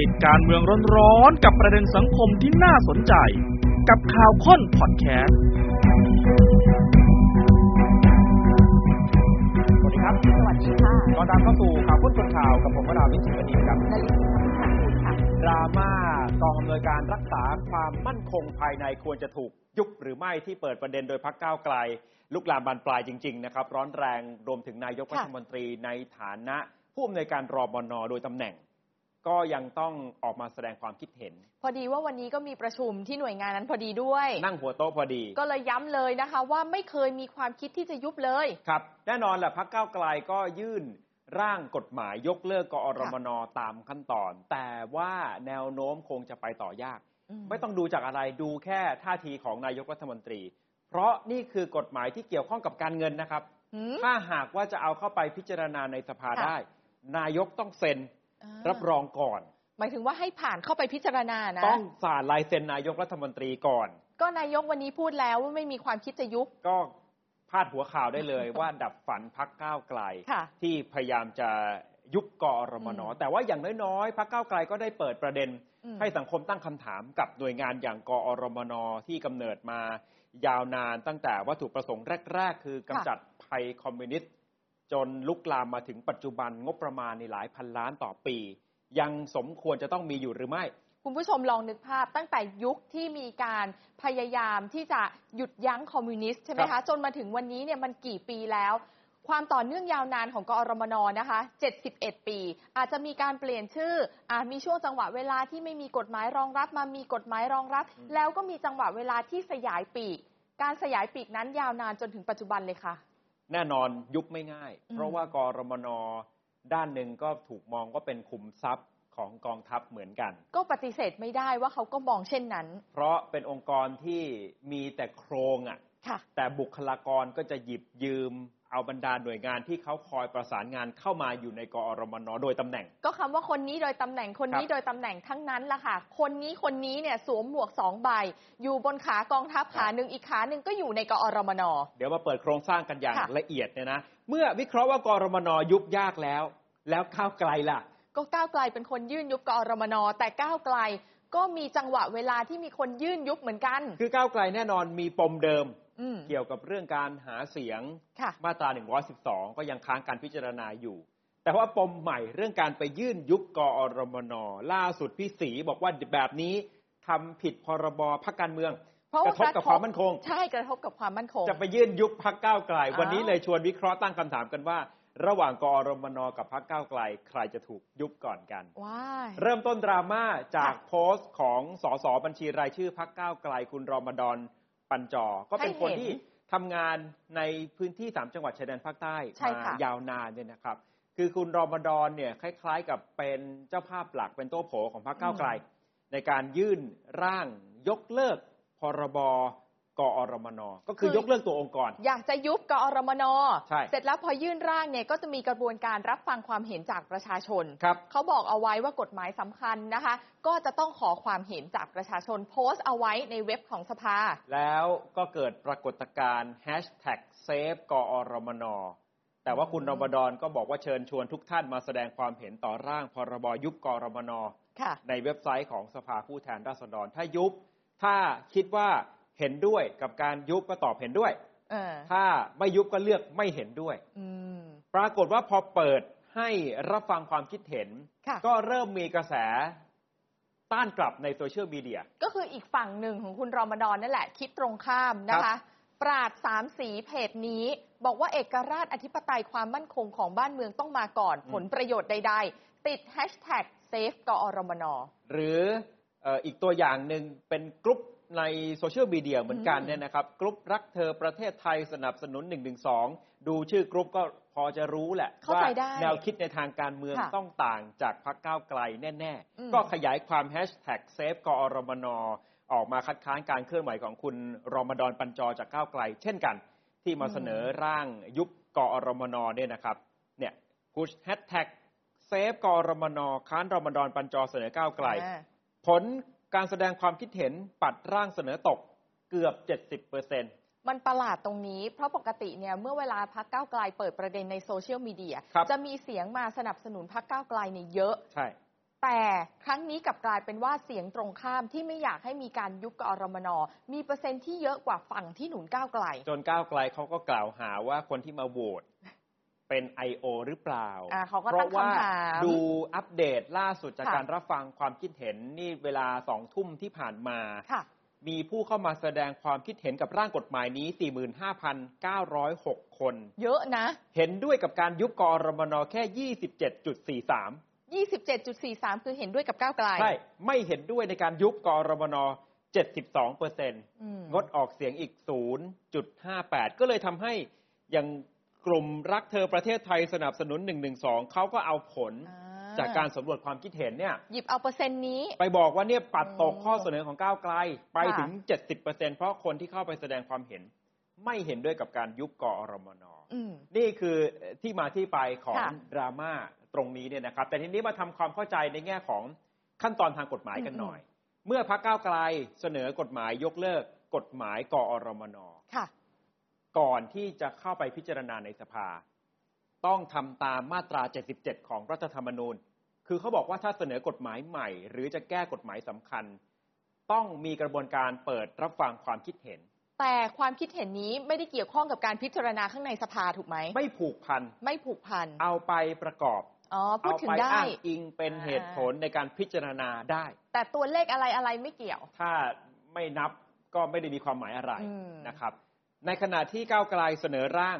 ติดการเมืองร้อนๆกับประเด็นสังคมที่น่าสนใจ กับข่าวค้นพอดแคสต์สวัสดีครับ สวัสดีค่ะตอนรับเข้าสู่ข่าวพ้นคนข่าวกับผมวราวิชิตดีครับนลินทร์พิพัฒน์ค่ะดราม่ากองอำนวยการรักษาความมั่นคงภายในควรจะถูกยุบหรือไม่ที่เปิดประเด็นโดยพักก้าวไกล ลุกลามบานปลายจริง ๆ นะครับ ร้อนแรงรวมถึงนายกรัฐมนตรีในฐานะผู้อำนวยการรอบนโดยตำแหน่ง ก็ยังต้องออกมาแสดงความคิดเห็น พอดีว่าวันนี้ก็มีประชุมที่หน่วยงานนั้นพอดีด้วย นั่งหัวโต๊ะพอดี ก็เลยย้ำเลยนะคะ ว่าไม่เคยมีความคิดที่จะยุบเลยครับแน่นอนแหละพักก้าวไกลก็ยื่นร่างกฎหมายยกเลิกกอรมนตามขั้นตอน แต่ว่าแนวโน้มคงจะไปต่อยากอืมไม่ต้องดูจากอะไรดูแค่ท่าทีของนายกรัฐมนตรี เพราะนี่คือกฎหมายที่เกี่ยวข้องกับการเงินนะครับหืมถ้าหากว่าจะเอาเข้าไปพิจารณาในสภาค่ะได้ นายกต้องเซ็นอ่า รับรองก่อน หมายถึงว่าให้ผ่านเข้าไปพิจารณานะต้องสารลายเซ็นนายกรัฐมนตรีก่อน ก็นายกวันนี้พูดแล้วว่าไม่มีความคิดจะยุบก็พาดหัวข่าวได้เลยว่าดับฝันพักก้าวไกลค่ะที่พยายามจะยุบกอรมนอืมแต่ว่าอย่างน้อยๆพักก้าวไกลก็ได้เปิดประเด็นอืมให้สังคมตั้งคำถามกับหน่วยงานอย่างกอรมนที่กำเนิดมายาวนานตั้งแต่วัตถุประสงค์แรก ๆ คือกำจัดภัยคอมมิวนิสต์ จนลุกลามมาถึงปัจจุบันงบประมาณในหลายพันล้านต่อปี ยังสมควรจะต้องมีอยู่หรือไม่คุณผู้ชมลองนึกภาพตั้งแต่ยุคที่มีการพยายามที่จะหยุดยั้งคอมมิวนิสต์ใช่ไหมคะ จนมาถึงวันนี้เนี่ยมันกี่ปีแล้ว ความต่อเนื่องยาวนานของกอรมนนะคะ 71 ปี อาจจะมีการเปลี่ยนชื่ออาจมีช่วงจังหวะเวลาที่ไม่มีกฎหมายรองรับมามีกฎหมายรองรับ แล้วก็มีจังหวะเวลาที่สยายปีก การสยายปีกนั้นยาวนานจนถึงปัจจุบันเลยค่ะ แน่นอนยุบไม่ง่ายอืมเพราะว่ากรมนด้านหนึ่งก็ถูกมองว่าเป็นขุมทรัพย์ของกองทัพเหมือนกัน ก็ปฏิเสธไม่ได้ว่าเขาก็มองเช่นนั้น เพราะเป็นองค์กรที่มีแต่โครงอะค่ะ แต่บุคลากรก็จะหยิบยืม เอาบรรดาหน่วยงานที่เขาคอยประสานงานเข้ามาอยู่ในกอรมนโดยตำแหน่ง ก็คำว่าคนนี้โดยตำแหน่งคนนี้ครับโดยตำแหน่งทั้งนั้นล่ะค่ะ คนนี้คนนี้เนี่ยสวมหมวกสองใบ อยู่บนขากองทัพขาหนึ่งอีกขาหนึ่งก็อยู่ในกอรมนเดี๋ยวมาเปิดโครงสร้างกันอย่างค่ะละเอียดเนี่ยนะเมื่อวิเคราะห์ว่ากรมนยุบยากแล้ว แล้วก้าวไกลล่ะ ก็ก้าวไกลเป็นคนยื่นยุบกอรมนแต่ก้าวไกลก็มีจังหวะเวลาที่มีคนยื่นยุบเหมือนกัน คือก้าวไกลแน่นอนมีปมเดิมอืม เกี่ยวกับเรื่องการหาเสียงค่ะมาตรา 112 ก็ยังค้างการพิจารณาอยู่ แต่ว่าปมใหม่เรื่องการไปยื่นยุบกอรมน ล่าสุดพี่ศรีบอกว่าแบบนี้ทำผิดพรบพักการเมืองเพราะกว่าระทบกับความมั่นคง ใช่กระทบกับความมั่นคง จะไปยื่นยุบพักก้าวไกลอ้าววันนี้เลยชวนวิเคราะห์ตั้งคำถามกันว่า ระหว่างกอรมนกับพักก้าวไกล ใครจะถูกยุบก่อนกันว้ายเริ่มต้นดราม่าจากค่ะโพสต์ของสสบัญชีรายชื่อพักก้าวไกลคุณรอมฎอน ปัญจอ ก็เป็นคนให้เห็นที่ทำงานในพื้นที่สามจังหวัดชายแดนภาคใต้ใช่มาค่ะยาวนานเนี่ยนะครับ คือคุณรอมฎอนเนี่ยคล้าย ๆ กับเป็นเจ้าภาพหลักเป็นโต้โผของพักก้าวไกล ในการยื่นร่างยกเลิกพรบ กอรมนก็คือคือยกเลิกตัวองค์กร อยากจะยุบกอรมนใช่เสร็จแล้วพอยื่นร่างเนี่ยก็จะมีกระบวนการรับฟังความเห็นจากประชาชนครับเขาบอกเอาไว้ว่ากฎหมายสำคัญนะคะ ก็จะต้องขอความเห็นจากประชาชนโพสต์เอาไว้ในเว็บของสภา แล้วก็เกิดปรากฏการณ์แฮชแท็กเซฟกอรมนแต่ว่าคุณรมฎอนก็บอกว่าเชิญชวนทุกท่านมาแสดงความเห็นต่อร่างพรบยุบกอรมนค่ะในเว็บไซต์ของสภาผู้แทนราษฎร ถ้ายุบ ถ้าคิดว่า เห็นด้วยกับการยุบก็ตอบเห็นด้วยเออถ้าไม่ยุบก็เลือกไม่เห็นด้วยอืมปรากฏว่าพอเปิดให้รับฟังความคิดเห็นค่ะก็เริ่มมีกระแสต้านกลับในโซเชียลมีเดีย ก็คืออีกฝั่งหนึ่งของคุณรอมฎอนนั่นแหละ คิดตรงข้ามนะครับปราชญ์สามสีเพจนี้ บอกว่าเอกราชอธิปไตยความมั่นคงของบ้านเมืองต้องมาก่อน ผลประโยชน์ใด ๆ ติดแฮชแท็ก save กอ.รมน.หรือเอ่ออีกตัวอย่างหนึ่งเป็นกลุ่ม ในโซเชียลมีเดียเหมือนกันอืมเนี่ยนะครับกลุ่มรักเธอประเทศไทยสนับสนุน112ดูชื่อกลุ่มก็พอจะรู้แหละเข้าใจได้ว่าแนวคิดในทางการเมืองค่ะต้องต่างจากพรรคก้าวไกลแน่อืมๆก็ขยายความแฮชแท็ก save กอรมนออกมาคัดค้านการเคลื่อนไหวของคุณรอมฎอนปัญจอจากก้าวไกล เช่นกัน ที่มาเสนอร่างยุบกอรมนเนี่ยนะครับเนี่ยผุดแฮชแท็ก save กอรมนค้านรอมฎอนปัญจอเสนอก้าวไกลอ่าผล การแสดงความคิดเห็นปัดร่างเสนอตกเกือบ 70เปอร์เซ็นต์มันประหลาดตรงนี้ เพราะปกติเนี่ยเมื่อเวลาพรรคก้าวไกลเปิดประเด็นในโซเชียลมีเดียครับจะมีเสียงมาสนับสนุนพรรคก้าวไกลเนี่ยเยอะใช่แต่ครั้งนี้กลับกลายเป็นว่าเสียงตรงข้ามที่ไม่อยากให้มีการยุบกอรมนมีเปอร์เซ็นต์ที่เยอะกว่าฝั่งที่หนุนก้าวไกล จนก้าวไกลเขาก็กล่าวหาว่าคนที่มาโหวต เป็น I.O. หรือเปล่า อ่าเพราะว่าเขาก็ตั้งคำถาม ดูอัปเดตล่าสุดจากค่ะ การรับฟังความคิดเห็นนี่เวลาสองทุ่มที่ผ่านมา ค่ะ มีผู้เข้ามาแสดงความคิดเห็นกับร่างกฎหมายนี้ 45,906 คน เยอะนะ เห็นด้วยกับการยุบกอรมนแค่ 27.43 27.43 คือเห็นด้วยกับก้าวไกลใช่ ไม่เห็นด้วยในการยุบกอรมน 72เปอร์เซ็นต์อืม งดออกเสียงอีก 0.58 ก็เลยทำให้อย่าง กลุ่มรักเธอประเทศไทยสนับสนุน 112 เขาก็เอาผลอ่จากการสำรวจความคิดเห็นเนี่ย หยิบเอาเปอร์เซ็นต์นี้ ไปบอกว่าเนี่ยปัดตกอืมข้อเสนอของก้าวไกล ไปค่ะถึง 70%เพราะคนที่เข้าไปแสดงความเห็น ไม่เห็นด้วยกับการยุบกอรมนอืมนี่คือที่มาที่ไปของค่ะดราม่าตรงนี้เนี่ยนะครับ แต่ทีนี้มาทำความเข้าใจในแง่ของขั้นตอนทางกฎหมายกันหน่อย เมื่อพรรคก้าวไกลเสนอกฎหมายยกเลิกกฎหมายกอรมนค่ะ ก่อนที่จะเข้าไปพิจารณาในสภา ต้องทำตามมาตรา 77 ของรัฐธรรมนูญ คือเขาบอกว่าถ้าเสนอกฎหมายใหม่ หรือจะแก้กฎหมายสำคัญ ต้องมีกระบวนการเปิดรับฟังความคิดเห็น แต่ความคิดเห็นนี้ไม่ได้เกี่ยวข้องกับการพิจารณาข้างในสภาถูกไหม ไม่ผูกพัน ไม่ผูกพัน เอาไปประกอบอ๋อพูดเอาถึไปงได้อ้างอิงเป็นเหตุผลในการพิจารณาได้ แต่ตัวเลขอะไรอะไรไม่เกี่ยว ถ้าไม่นับก็ไม่ได้มีความหมายอะไรอืมนะครับ ในขณะที่ก้าวไกลเสนอร่าง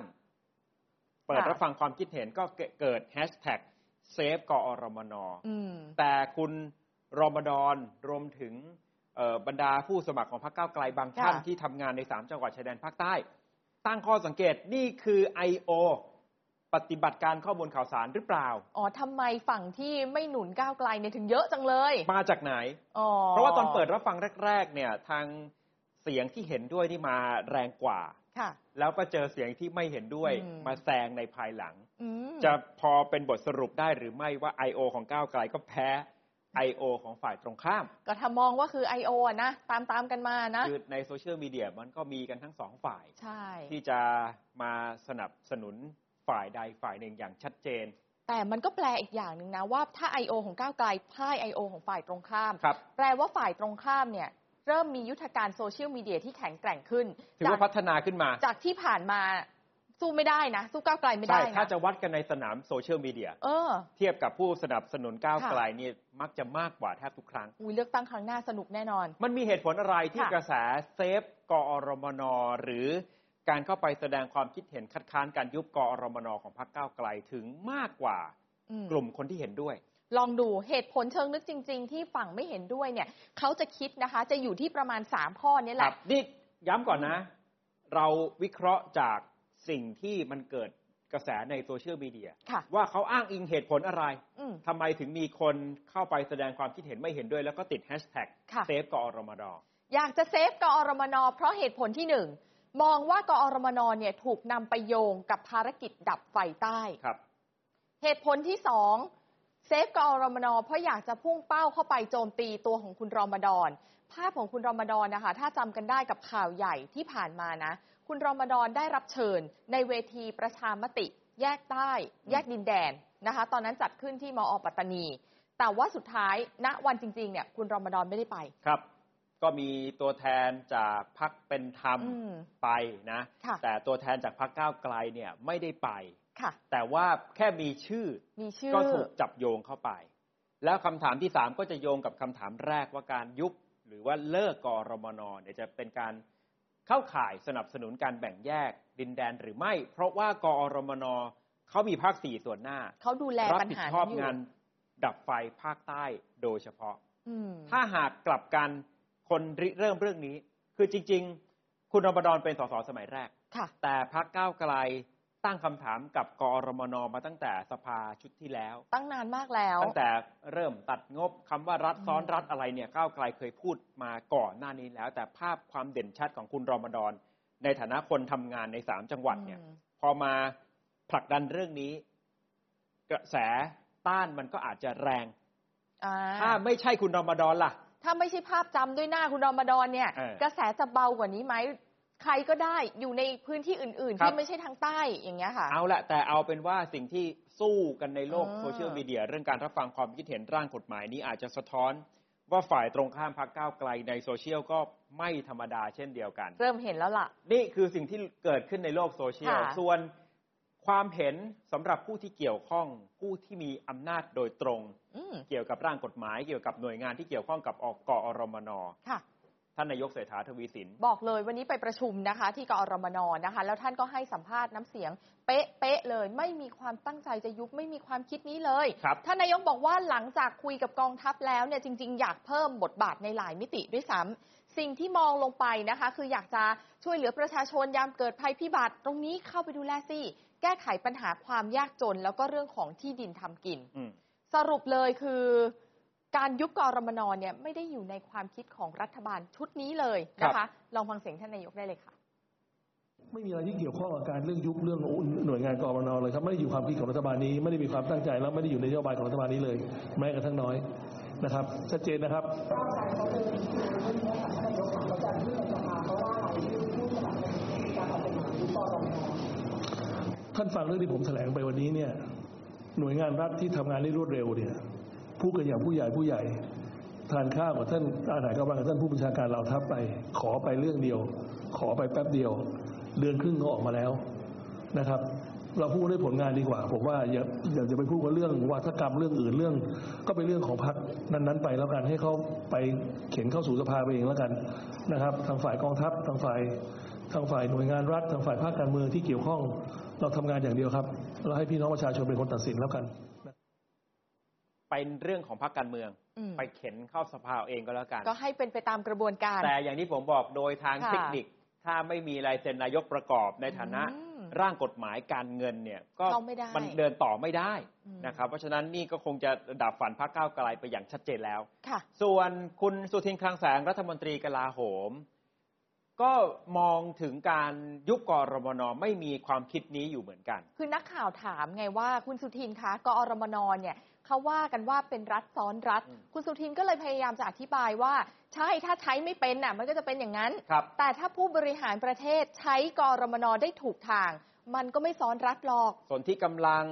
เปิดค่ะรับฟังความคิดเห็นก็เกิดแฮชแท็กเซฟกอรมนอืมแต่คุณรอมฎอนรวมถึงเอ่อบรรดาผู้สมัครของพรรคก้าวไกลบางท่านค่ะที่ทำงานในสามจังหวัดชายแดนภาคใต้ ตั้งข้อสังเกตนี่คือ I.O. ปฏิบัติการข้อมูลข่าวสารหรือเปล่า อ๋อทำไมฝั่งที่ไม่หนุนก้าวไกลเนี่ยถึงเยอะจังเลย มาจากไหน อ๋อ เพราะว่าตอนเปิดรับฟังแรก ๆ เนี่ย ทาง เสียงที่เห็นด้วยนี่มาแรงกว่าค่ะแล้วก็เจอเสียงที่ไม่เห็นด้วยอืมมาแซงในภายหลังอืมจะพอเป็นบทสรุปได้หรือไม่ว่า I.O. ของก้าวไกลก็แพ้ I.O. ของฝ่ายตรงข้าม ก็ถ้ามองว่าคือ I.O. อะนะตามตามๆกันมานะคือในโซเชียลมีเดียมันก็มีกันทั้งสองฝ่ายใช่ที่จะมาสนับสนุนฝ่ายใดฝ่ายหนึ่งอย่างชัดเจน แต่มันก็แปลอีกอย่างหนึ่งนะว่าถ้า I.O. ของก้าวไกลพ่าย I.O. ของฝ่ายตรงข้ามครับแปลว่าฝ่ายตรงข้ามเนี่ย เริ่มมียุทธการโซเชียลมีเดียที่แข็งแกร่งขึ้นถือว่าจากพัฒนาขึ้นมา จากที่ผ่านมาสู้ไม่ได้นะ สู้ก้าวไกลไม่ได้ใช่นะถ้าจะวัดกันในสนามโซเชียลมีเดียเออเทียบกับผู้สนับสนุนก้าวค่ะไกลนี่มักจะมากกว่าแทบทุกครั้งอุ้ยเลือกตั้งครั้งหน้าสนุกแน่นอน มันมีเหตุผลอะไรที่ค่ะกระแส save กอรมนหรือการเข้าไปแสดงความคิดเห็นคัดค้านการยุบกอรมนของพรรคก้าวไกลถึงมากกว่าอืมกลุ่มคนที่เห็นด้วย ลองดูเหตุผลเชิงลึกจริง ๆ ที่ฝั่งไม่เห็นด้วยเนี่ยเขาจะคิดนะคะ จะอยู่ที่ประมาณ3ข้อนี้แหละครับนี่ย้ำก่อนนะ เราวิเคราะห์จากสิ่งที่มันเกิดกระแสในโซเชียลมีเดียค่ะว่าเขาอ้างอิงเหตุผลอะไรอืมทำไมถึงมีคนเข้าไปแสดงความคิดเห็นไม่เห็นด้วย แล้วก็ติดแฮชแท็กค่ะเซฟกอรมนอยากจะเซฟกอรมนเพราะเหตุผลที่หนึ่งมองว่ากอรมนเนี่ยถูกนำไปโยงกับภารกิจดับไฟใต้ครับ เหตุผลที่สอง save กอรมนเพราะอยากจะพุ่งเป้าเข้าไปโจมตีตัวของคุณรอมฎอน ภาพของคุณรอมฎอนนะคะ ถ้าจำกันได้กับข่าวใหญ่ที่ผ่านมานะ คุณรอมฎอนได้รับเชิญ ในเวทีประชามติ แยกใต้ แยกดินแดนนะคะ ตอนนั้นจัดขึ้นที่ม.อ.ปัตตานี แต่ว่าสุดท้ายณวันจริงๆเนี่ยคุณรอมฎอนไม่ได้ไปครับ ก็มีตัวแทนจากพรรคเป็นธรรมอืมไปนะค่ะแต่ตัวแทนจากพักก้าวไกลเนี่ยไม่ได้ไป ค่ะ แต่ว่าแค่มีชื่อมีชื่อ ก็ถูกจับโยงเข้าไป แล้วคำถามที่สามก็จะโยงกับคำถามแรกว่าการยุบหรือว่าเลิกกอรมนเนี่ยจะเป็นการเข้าข่ายสนับสนุนการแบ่งแยกดินแดนหรือไม่ เพราะว่ากอรมนเขามีภาคสี่ส่วนหน้าเขาดูแลรัปัญผิดหาชอบนี้อยู่งานดับไฟภาคใต้โดยเฉพาะอืมถ้าหากกลับกันคนริเริ่มเรื่องนี้ คือจริง ๆ คุณรมดอนเป็นสสสมัยแรกค่ะแต่พักก้าวไกล ตั้งคำถามกับกอรมนมาตั้งแต่สภาชุดที่แล้ว ตั้งนานมากแล้ว ตั้งแต่เริ่มตัดงบคำว่ารัฐอืมซ้อนรัฐอะไรเนี่ยก้าวไกลเคยพูดมาก่อนหน้านี้แล้ว แต่ภาพความเด่นชัดของคุณรอมฎอนในฐานะคนทำงานในสามจังหวัดเนี่ย อืม พอมาผลักดันเรื่องนี้ กระแสต้านมันก็อาจจะแรง อ่าถ้าไม่ใช่คุณรอมฎอนล่ะ ถ้าไม่ใช่ภาพจำด้วยหน้าคุณรอมฎอนเนี่ย เออ กระแสจะเบากว่านี้ไหม ใครก็ได้อยู่ในพื้นที่อื่นๆครับที่ไม่ใช่ทางใต้อย่างเงี้ยค่ะ เอาละแต่เอาเป็นว่าสิ่งที่สู้กันในโลกอ่าโซเชียลมีเดียเรื่องการรับฟังความคิดเห็นร่างกฎหมายนี้อาจจะสะท้อนว่าฝ่ายตรงข้ามพรรคก้าวไกลในโซเชียลก็ไม่ธรรมดาเช่นเดียวกัน เริ่มเห็นแล้วล่ะ นี่คือสิ่งที่เกิดขึ้นในโลกโซเชียลค่ะส่วนความเห็นสำหรับผู้ที่เกี่ยวข้องผู้ที่มีอำนาจโดยตรงอืมเกี่ยวกับร่างกฎหมาย เกี่ยวกับหน่วยงานที่เกี่ยวข้องกับอกกอรมนค่ะ ท่านนายกเศรษฐาทวีสิน บอกเลยวันนี้ไปประชุมนะคะ ที่กอรมนนะคะ แล้วท่านก็ให้สัมภาษณ์น้ำเสียง เป๊ะเป๊ะเลย ไม่มีความตั้งใจจะยุบไม่มีความคิดนี้เลยครับท่านนายกบอกว่าหลังจากคุยกับกองทัพแล้วเนี่ยจริง ๆ อยากเพิ่มบทบาทในหลายมิติด้วยซ้ำสิ่งที่มองลงไปนะคะ คืออยากจะช่วยเหลือประชาชนยามเกิดภัยพิบัติ ตรงนี้เข้าไปดูแลสิแก้ไขปัญหาความยากจนแล้วก็เรื่องของที่ดินทำกินอืมสรุปเลยคือ การยุบกอรมนเนี่ยไม่ได้อยู่ในความคิดของรัฐบาลชุดนี้เลยนะครัคะบลองฟังเสียงท่านนายกได้เลยค่ะ ไม่มีอะไรที่เกี่ยวข้องกับการเรื่องยุบเรื่องหน่วยงานกรมนเลยครับไม่ได้อยู่ความคิดของรัฐบาลนี้ไม่ได้มีความตั้งใจแล้วไม่ได้อยู่ในนโยบายของรัฐบาลนี้เลย แม้กระทั่งน้อยนะครับ ชัดเจนนะครับท่านฟังเรื่องที่ผมแถลงไปวันนี้เนี่ย หน่วยงานรัฐที่ทำงานได้รวดเร็วเนี่ย พูดกันอย่างผู้ใหญ่ผู้ใหญ่ ทานข้าวกับท่านอาหารกำลังกับท่านผู้บัญชาการเหล่าทัพไป ขอไปเรื่องเดียว ขอไปแป๊บเดียว เดือนครึ่งก็ออกมาแล้วนะครับ เราพูดด้วยผลงานดีกว่า ผมว่าอย่าอย่าจะไปพูดว่าเรื่องวาทกรรมเรื่องอื่นเรื่อง ก็เป็นเรื่องของพรรคนั้นๆ ไปแล้วกันให้เขาไปเข็นเข้าสู่สภาไปเองแล้วกันนะครับ ทางฝ่ายกองทัพทางฝ่ายทางฝ่ายหน่วยงานรัฐทางฝ่ายภาคการเมืองที่เกี่ยวข้อง เราทำงานอย่างเดียวครับ เราให้พี่น้องประชาชนเป็นคนตัดสินแล้วกัน เป็นเรื่องของพรรคการเมืองอืมไปเข็นเข้าสภาเอาเองก็แล้วกัน ก็ให้เป็นไปตามกระบวนการ แต่อย่างที่ผมบอกโดยทางค่ะเทคนิค ถ้าไม่มีลายเซ็นนายกประกอบในฐานะอืมร่างกฎหมายการเงินเนี่ยก็เข้าไม่ได้มันเดินต่อไม่ได้อืมนะครับเพราะฉะนั้นนี่ก็คงจะดับฝันพรรคก้าวไกลไปอย่างชัดเจนแล้วค่ะส่วนคุณสุทินคลังแสงรัฐมนตรีกลาโหม ก็มองถึงการยุบกรมนไม่มีความคิดนี้อยู่เหมือนกัน คือนักข่าวถามไงว่าคุณสุทินคะกอรมนเนี่ย เขาว่ากันว่าเป็นรัฐซ้อนรัฐอืมคุณสุทินก็เลยพยายามจะอธิบายว่า ใช่ถ้าใช้ไม่เป็นน่ะ มันก็จะเป็นอย่างนั้นครับแต่ถ้าผู้บริหารประเทศใช้กรมนได้ถูกทาง มันก็ไม่ซ้อนรัฐหรอก ส่วนที่กำลัง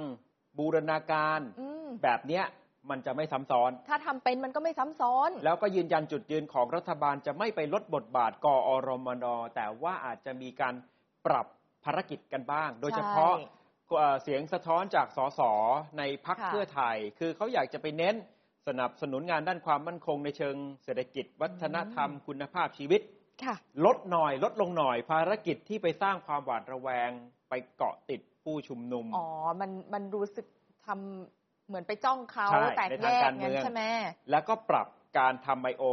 บูรณาการอืมแบบเนี้ยมันจะไม่ซ้ำซ้อน ถ้าทำเป็นมันก็ไม่ซ้ำซ้อน แล้วก็ยืนยันจุดยืนของรัฐบาลจะไม่ไปลดบทบาทกอรมนแต่ว่าอาจจะมีการปรับภารกิจกันบ้าง โดยเฉพาะใช่ เอ่อเสียงสะท้อนจากสสในพักค่ะเพื่อไทย คือเขาอยากจะไปเน้นสนับสนุนงานด้านความมั่นคงในเชิงเศรษฐกิจ วัฒนธรรมคุณภาพชีวิตค่ะลดหน่อยลดลงหน่อยภารกิจที่ไปสร้างความหวาดระแวงไปเกาะติดผู้ชุมนุม อ๋อ มันมันรู้สึกทำเหมือนไปจ้องเขาใช่แตกในแยทางกการเมืงั้นองใช่ไหมแล้วก็ปรับการทำไบโอ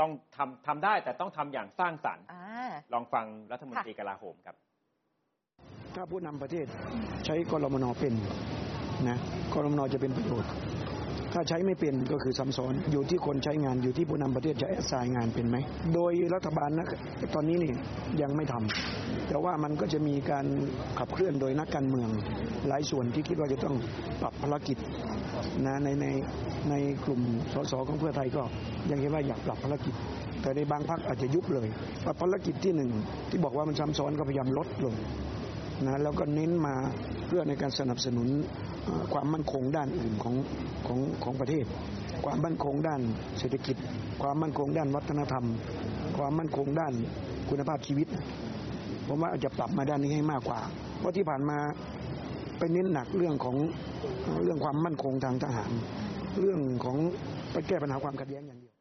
ต้องทำทำได้แต่ต้องทำอย่างสร้างสรรค์อ่าลองฟังรัฐมนตรีกลาโหมครับ ถ้าผู้นำประเทศใช้กรมนเป็นนะกรมนจะเป็นประโยชน์ ถ้าใช้ไม่เป็นก็คือซ้ำซ้อนอยู่ที่คนใช้งานอยู่ที่ผู้นำประเทศจะแอดไซน์งานเป็นไหม โดยรัฐบาลนะตอนนี้นี่ยังไม่ทำแต่ว่ามันก็จะมีการขับเคลื่อนโดยนักการเมือง หลายส่วนที่คิดว่าจะต้องปรับภารกิจนะในในในกลุ่มสสของเพื่อไทยก็ยังคิดว่าอยากปรับภารกิจแต่ในบางพรรคอาจจะยุบเลยภารกิจที่หนึ่งที่บอกว่ามันซ้ำซ้อนก็พยายามลดลง นะแล้วก็เน้นมาเพื่อในการสนับสนุนความมั่นคงด้านอื่นของของของประเทศ ความมั่นคงด้านเศรษฐกิจ ความมั่นคงด้านวัฒนธรรม ความมั่นคงด้านคุณภาพชีวิตผมว่าอาจจะปรับมาด้านนี้ให้มากกว่า เพราะที่ผ่านมาไปเน้นหนักเรื่องของเรื่องความมั่นคงทางทหาร เรื่องของไปแก้ปัญหาความขัดแย้งอย่างเดียว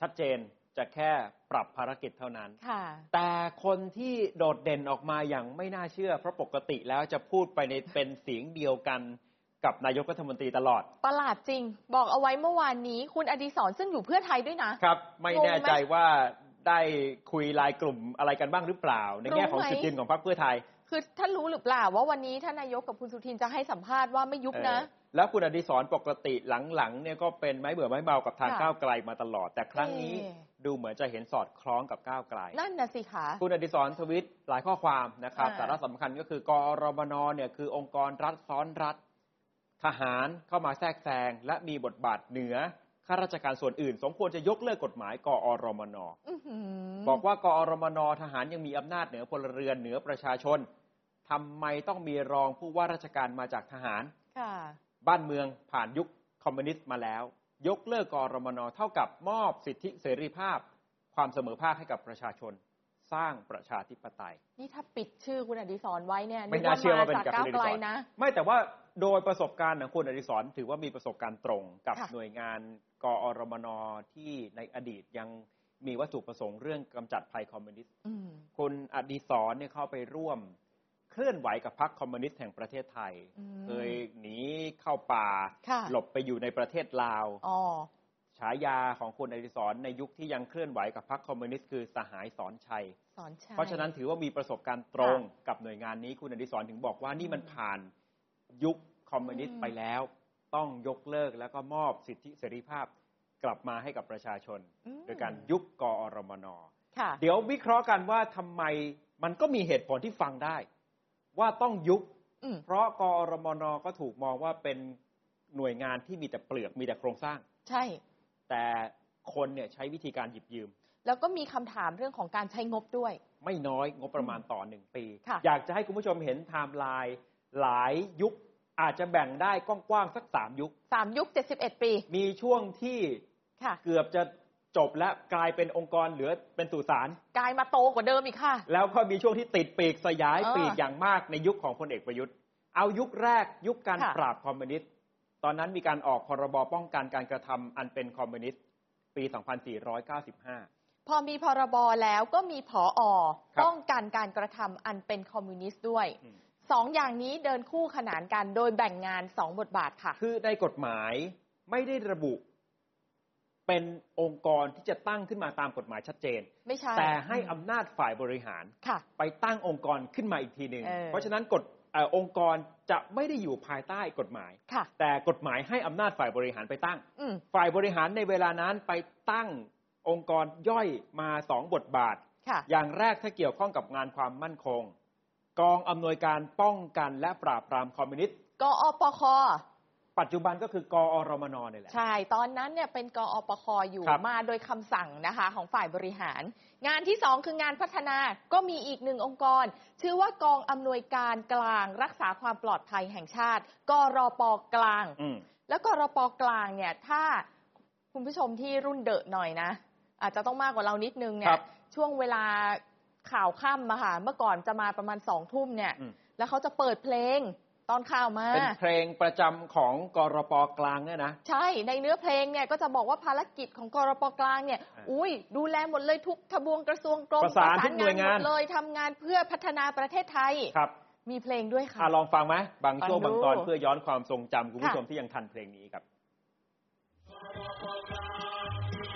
ชัดเจน จะแค่ปรับภารกิจเท่านั้นค่ะแต่คนที่โดดเด่นออกมาอย่างไม่น่าเชื่อ เพราะปกติแล้วจะพูดไปในเป็นเสียงเดียวกันกับนายกรัฐมนตรีตลอด ประหลาดจริง บอกเอาไว้เมื่อวานนี้ คุณอดีศรซึ่งอยู่เพื่อไทยด้วยนะ ครับ ไม่งงไหมแน่ใจว่าได้คุยไลายกลุ่มอะไรกันบ้างหรือเปล่า ในแง่ของรู้ไหมจุดยืนของพรรคเพื่อไทย คือท่านรู้หรือเปล่าว่าวันนี้ท่านนายกกับคุณสุทินจะให้สัมภาษณ์ว่าไม่ยุบนะเออแล้วคุณอดิศรปกติหลังๆเนี่ยก็เป็นไม้เบื่อไม้เมากับทางค่ะก้าวไกลมาตลอด แต่ครั้งนี้เอ๊ะดูเหมือนจะเห็นสอดคล้องกับก้าวไกล นั่นนะสิคะคุณอดิศรทวิตหลายข้อความนะครับอ่าสาระสำคัญก็คือกอรมนเนี่ยคือองค์กรรัฐซ้อนรัฐทหารเข้ามาแทรกแซงและมีบทบาทเหนือ ข้าราชการส่วนอื่น สมควรจะยกเลิกกฎหมายกอรมนอื้อหืบอกว่ากอรมนทหารยังมีอำนาจเหนือพลเรือนเหนือประชาชนทำไมต้องมีรองผู้ว่าราชการมาจากทหารค่ะบ้านเมืองผ่านยุคคอมมิวนิสต์มาแล้ว ยกเลิกกรมนเท่ากับมอบสิทธิเสรีภาพ ความเสมอภาคให้กับประชาชนสร้างประชาธิปไตย นี่ถ้าปิดชื่อคุณอดิศรไว้เนี่ยไม่น่าเชื่อว่าเป็นจากกับก้าวคุณอไกลดิศรนะ ไม่แต่ว่าโดยประสบการณ์ของคุณอดิศรถือว่ามีประสบการณ์ตรงกับค่ะหน่วยงาน กอรมนที่ในอดีตยังมีวัตถุประสงค์เรื่องกำจัดภัยคอมมิวนิสต์อืมคุณอดิศรเนี่ยเข้าไปร่วมเคลื่อนไหวกับพรรคคอมมิวนิสต์แห่งประเทศไทยอืมเคยหนีเข้าป่าค่ะหลบไปอยู่ในประเทศลาวอ๋อฉายาของคุณอดิศรในยุคที่ยังเคลื่อนไหวกับพรรคคอมมิวนิสต์คือสหายสอนชัยสอนชัย เพราะฉะนั้นถือว่ามีประสบการณ์ตรงกับหน่วยงานนี้คุณอดิศรถึงบอกว่านี่มันผ่านยุคคอมมิวนิสต์ไปแล้ว ต้องยกเลิกแล้วก็มอบสิทธิเสรีภาพกลับมาให้กับประชาชนอืมโดยการยุบกอรมนค่ะเดี๋ยววิเคราะห์กันว่าทำไมมันก็มีเหตุผลที่ฟังได้ ว่าต้องยุบอืมเพราะกอรมนก็ถูกมองว่าเป็นหน่วยงานที่มีแต่เปลือกมีแต่โครงสร้าง ใช่ แต่คนเนี่ยใช้วิธีการหยิบยืม แล้วก็มีคำถามเรื่องของการใช้งบด้วย ไม่น้อยงบประมาณต่อหนึ่งปีค่ะอยากจะให้คุณผู้ชมเห็นไทม์ไลน์หลายยุค อาจจะแบ่งได้กว้างๆสักสามยุคสามยุคเจ็ดสิบเอ็ดปี มีช่วงที่ค่ะเกือบจะจบและกลายเป็นองค์กรเหลือเป็นสุสานกลายมาโตกว่าเดิมอีกค่ะ แล้วก็มีช่วงที่ติดปีกสยายเออปีกอย่างมากในยุคของพลเอกประยุทธ์ เอายุคแรกยุคการค่ะปราบคอมมิวนิสต์ตอนนั้นมีการออกพรบป้องกันการกระทำอันเป็นคอมมิวนิสต์ปี 2495 พอมีพรบแล้วก็มีผออครับป้องกันการกระทำอันเป็นคอมมิวนิสต์ด้วยอืม สองอย่างนี้เดินคู่ขนานกันโดยแบ่งงานสองบทบาทค่ะ คือในกฎหมายไม่ได้ระบุเป็นองค์กรที่จะตั้งขึ้นมาตามกฎหมายชัดเจน ไม่ใช่ แต่ให้อำนาจฝ่ายบริหาร ค่ะ ไปตั้งองค์กรขึ้นมาอีกทีหนึ่งเออเพราะฉะนั้นกฎเออองค์กรจะไม่ได้อยู่ภายใต้กฎหมาย ค่ะ แต่กฎหมายให้อำนาจฝ่ายบริหารไปตั้ง อืม ฝ่ายบริหารในเวลานั้นไปตั้งองค์กรย่อยมาสองบทบาท ค่ะ อย่างแรกถ้าเกี่ยวข้องกับงานความมั่นคง กองอำนวยการป้องกันและปราบปรามคอมมิวนิสต์กอปคปัจจุบันก็คือกอรมนนี่แหละ ใช่ ตอนนั้นเนี่ยเป็นกอปคอยู่ครับมาโดยคำสั่งนะคะของฝ่ายบริหาร งานที่สองคืองานพัฒนาก็มีอีกหนึ่งองค์กร ชื่อว่ากองอำนวยการกลางรักษาความปลอดภัยแห่งชาติ กรปกลางอืมแล้วกรปกลางเนี่ยถ้าคุณผู้ชมที่รุ่นเดอะหน่อยนะ อาจจะต้องมากกว่าเรานิดนึงเนี่ครัยบช่วงเวลา ข่าวค่ำอะค่ะ เมื่อก่อนจะมาประมาณสองทุ่มเนี่ยอืมแล้วเขาจะเปิดเพลงตอนข่าวมา เป็นเพลงประจำของกรปกลางเนี่ยนะ ใช่ ในเนื้อเพลงเนี่ยก็จะบอกว่าภารกิจของกรปกลางเนี่ยอ่าอุ้ยดูแลหมดเลยทุกทบวงกระทรวงกรมประสานทุกหน่วยงานหมดเลยทำงานเพื่อพัฒนาประเทศไทย ครับ มีเพลงด้วยค่ะอะลองฟังไหมบางช่วงฟับางงดูตอนเพื่อย้อนความทรงจำคุณผู้ค่ะชมที่ยังทันเพลงนี้ครับ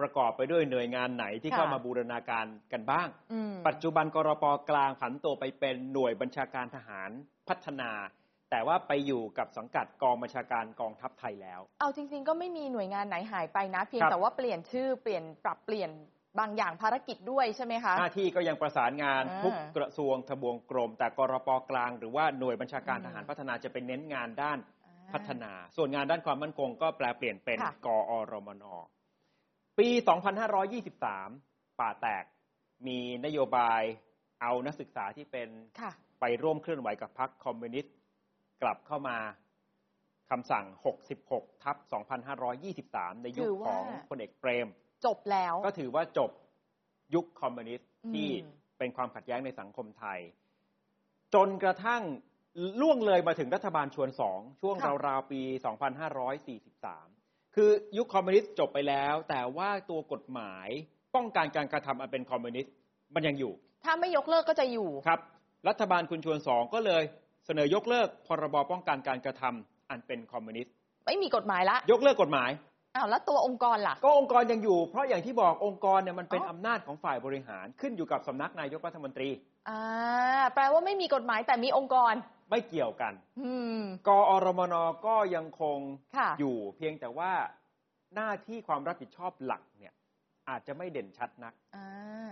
ประกอบไปด้วยหน่วยงานไหนที่ค่ะเข้ามาบูรณาการกันบ้างอืมปัจจุบันกรปกลางผันตัวไปเป็นหน่วยบัญชาการทหารพัฒนา แต่ว่าไปอยู่กับสังกัดกองบัญชาการกองทัพไทยแล้ว เอาจริง ๆ ก็ไม่มีหน่วยงานไหนหายไปนะ เพียงครับแต่ว่าเปลี่ยนชื่อเปลี่ยนปรับเปลี่ยนบางอย่างภารกิจด้วยใช่ไหมคะ หน้าที่ก็ยังประสานงานอ่าทุกกระทรวงทบวงกรม แต่กรปกลาง หรือว่าหน่วยบัญชาการอืมทหารพัฒนาจะเป็นเน้นงานด้านอ่าพัฒนา ส่วนงานด้านความมั่นคงก็แปลเปลี่ยนเป็นค่ะกอรมน ปี 2523 ป่าแตกมีนโยบายเอานักศึกษาที่เป็นค่ะไปร่วมเคลื่อนไหวกับพรรคคอมมิวนิสต์กลับเข้ามาคำสั่ง 66 ทับ 2523 ในยุถืคอว่าของพลเอกเปรม จบแล้ว ก็ถือว่าจบยุคคอมมิวนิสต์อืมที่เป็นความขัดแย้งในสังคมไทย จนกระทั่งล่วงเลยมาถึงรัฐบาลชวนสองช่วงราวๆปี 2543 คือยุคคอมมิวนิสต์จบไปแล้ว แต่ว่าตัวกฎหมายป้องกันการกระทำอันเป็นคอมมิวนิสต์มันยังอยู่ ถ้าไม่ยกเลิกก็จะอยู่ครับ รัฐบาลคุณชวนสองก็เลยเสนอยกเลิกพรบป้องกันการกระทำอันเป็นคอมมิวนิสต์ไม่มีกฎหมายละ ยกเลิกกฎหมายอ้าวแล้วตัวองค์กรล่ะ ก็องค์กรยังอยู่ เพราะอย่างที่บอกองค์กรเนี่ยมันเป็นอ๋ออำนาจของฝ่ายบริหารขึ้นอยู่กับสำนักนายกรัฐมนตรี อ่าแปลว่าไม่มีกฎหมายแต่มีองค์กร ไม่เกี่ยวกันอืมกอรมนก็ยังคงค่ะอยู่เพียงแต่ว่าหน้าที่ความรับผิดชอบหลักเนี่ย อาจจะไม่เด่นชัดนักอ่า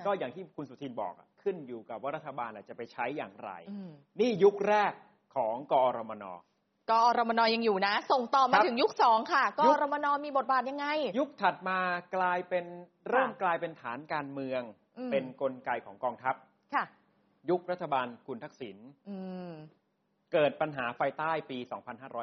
ก็อย่างที่คุณสุทินบอกอะขึ้นอยู่กับว่ารัฐบาลอะจะไปใช้อย่างไรอืมนี่ยุคแรกของกอรมนกอรมนยังอยู่นะ ส่งต่อคมารับถึงยุคสองค่ะกยุอครมนมีบทบาทยังไง ยุคถัดมากลายเป็นเริ่มกลายเป็นฐานการเมืองอืมเป็นกลไกของกองทัพค่ะ ยุครัฐบาลคุณทักษิณอืมเกิดปัญหาไฟใต้ปี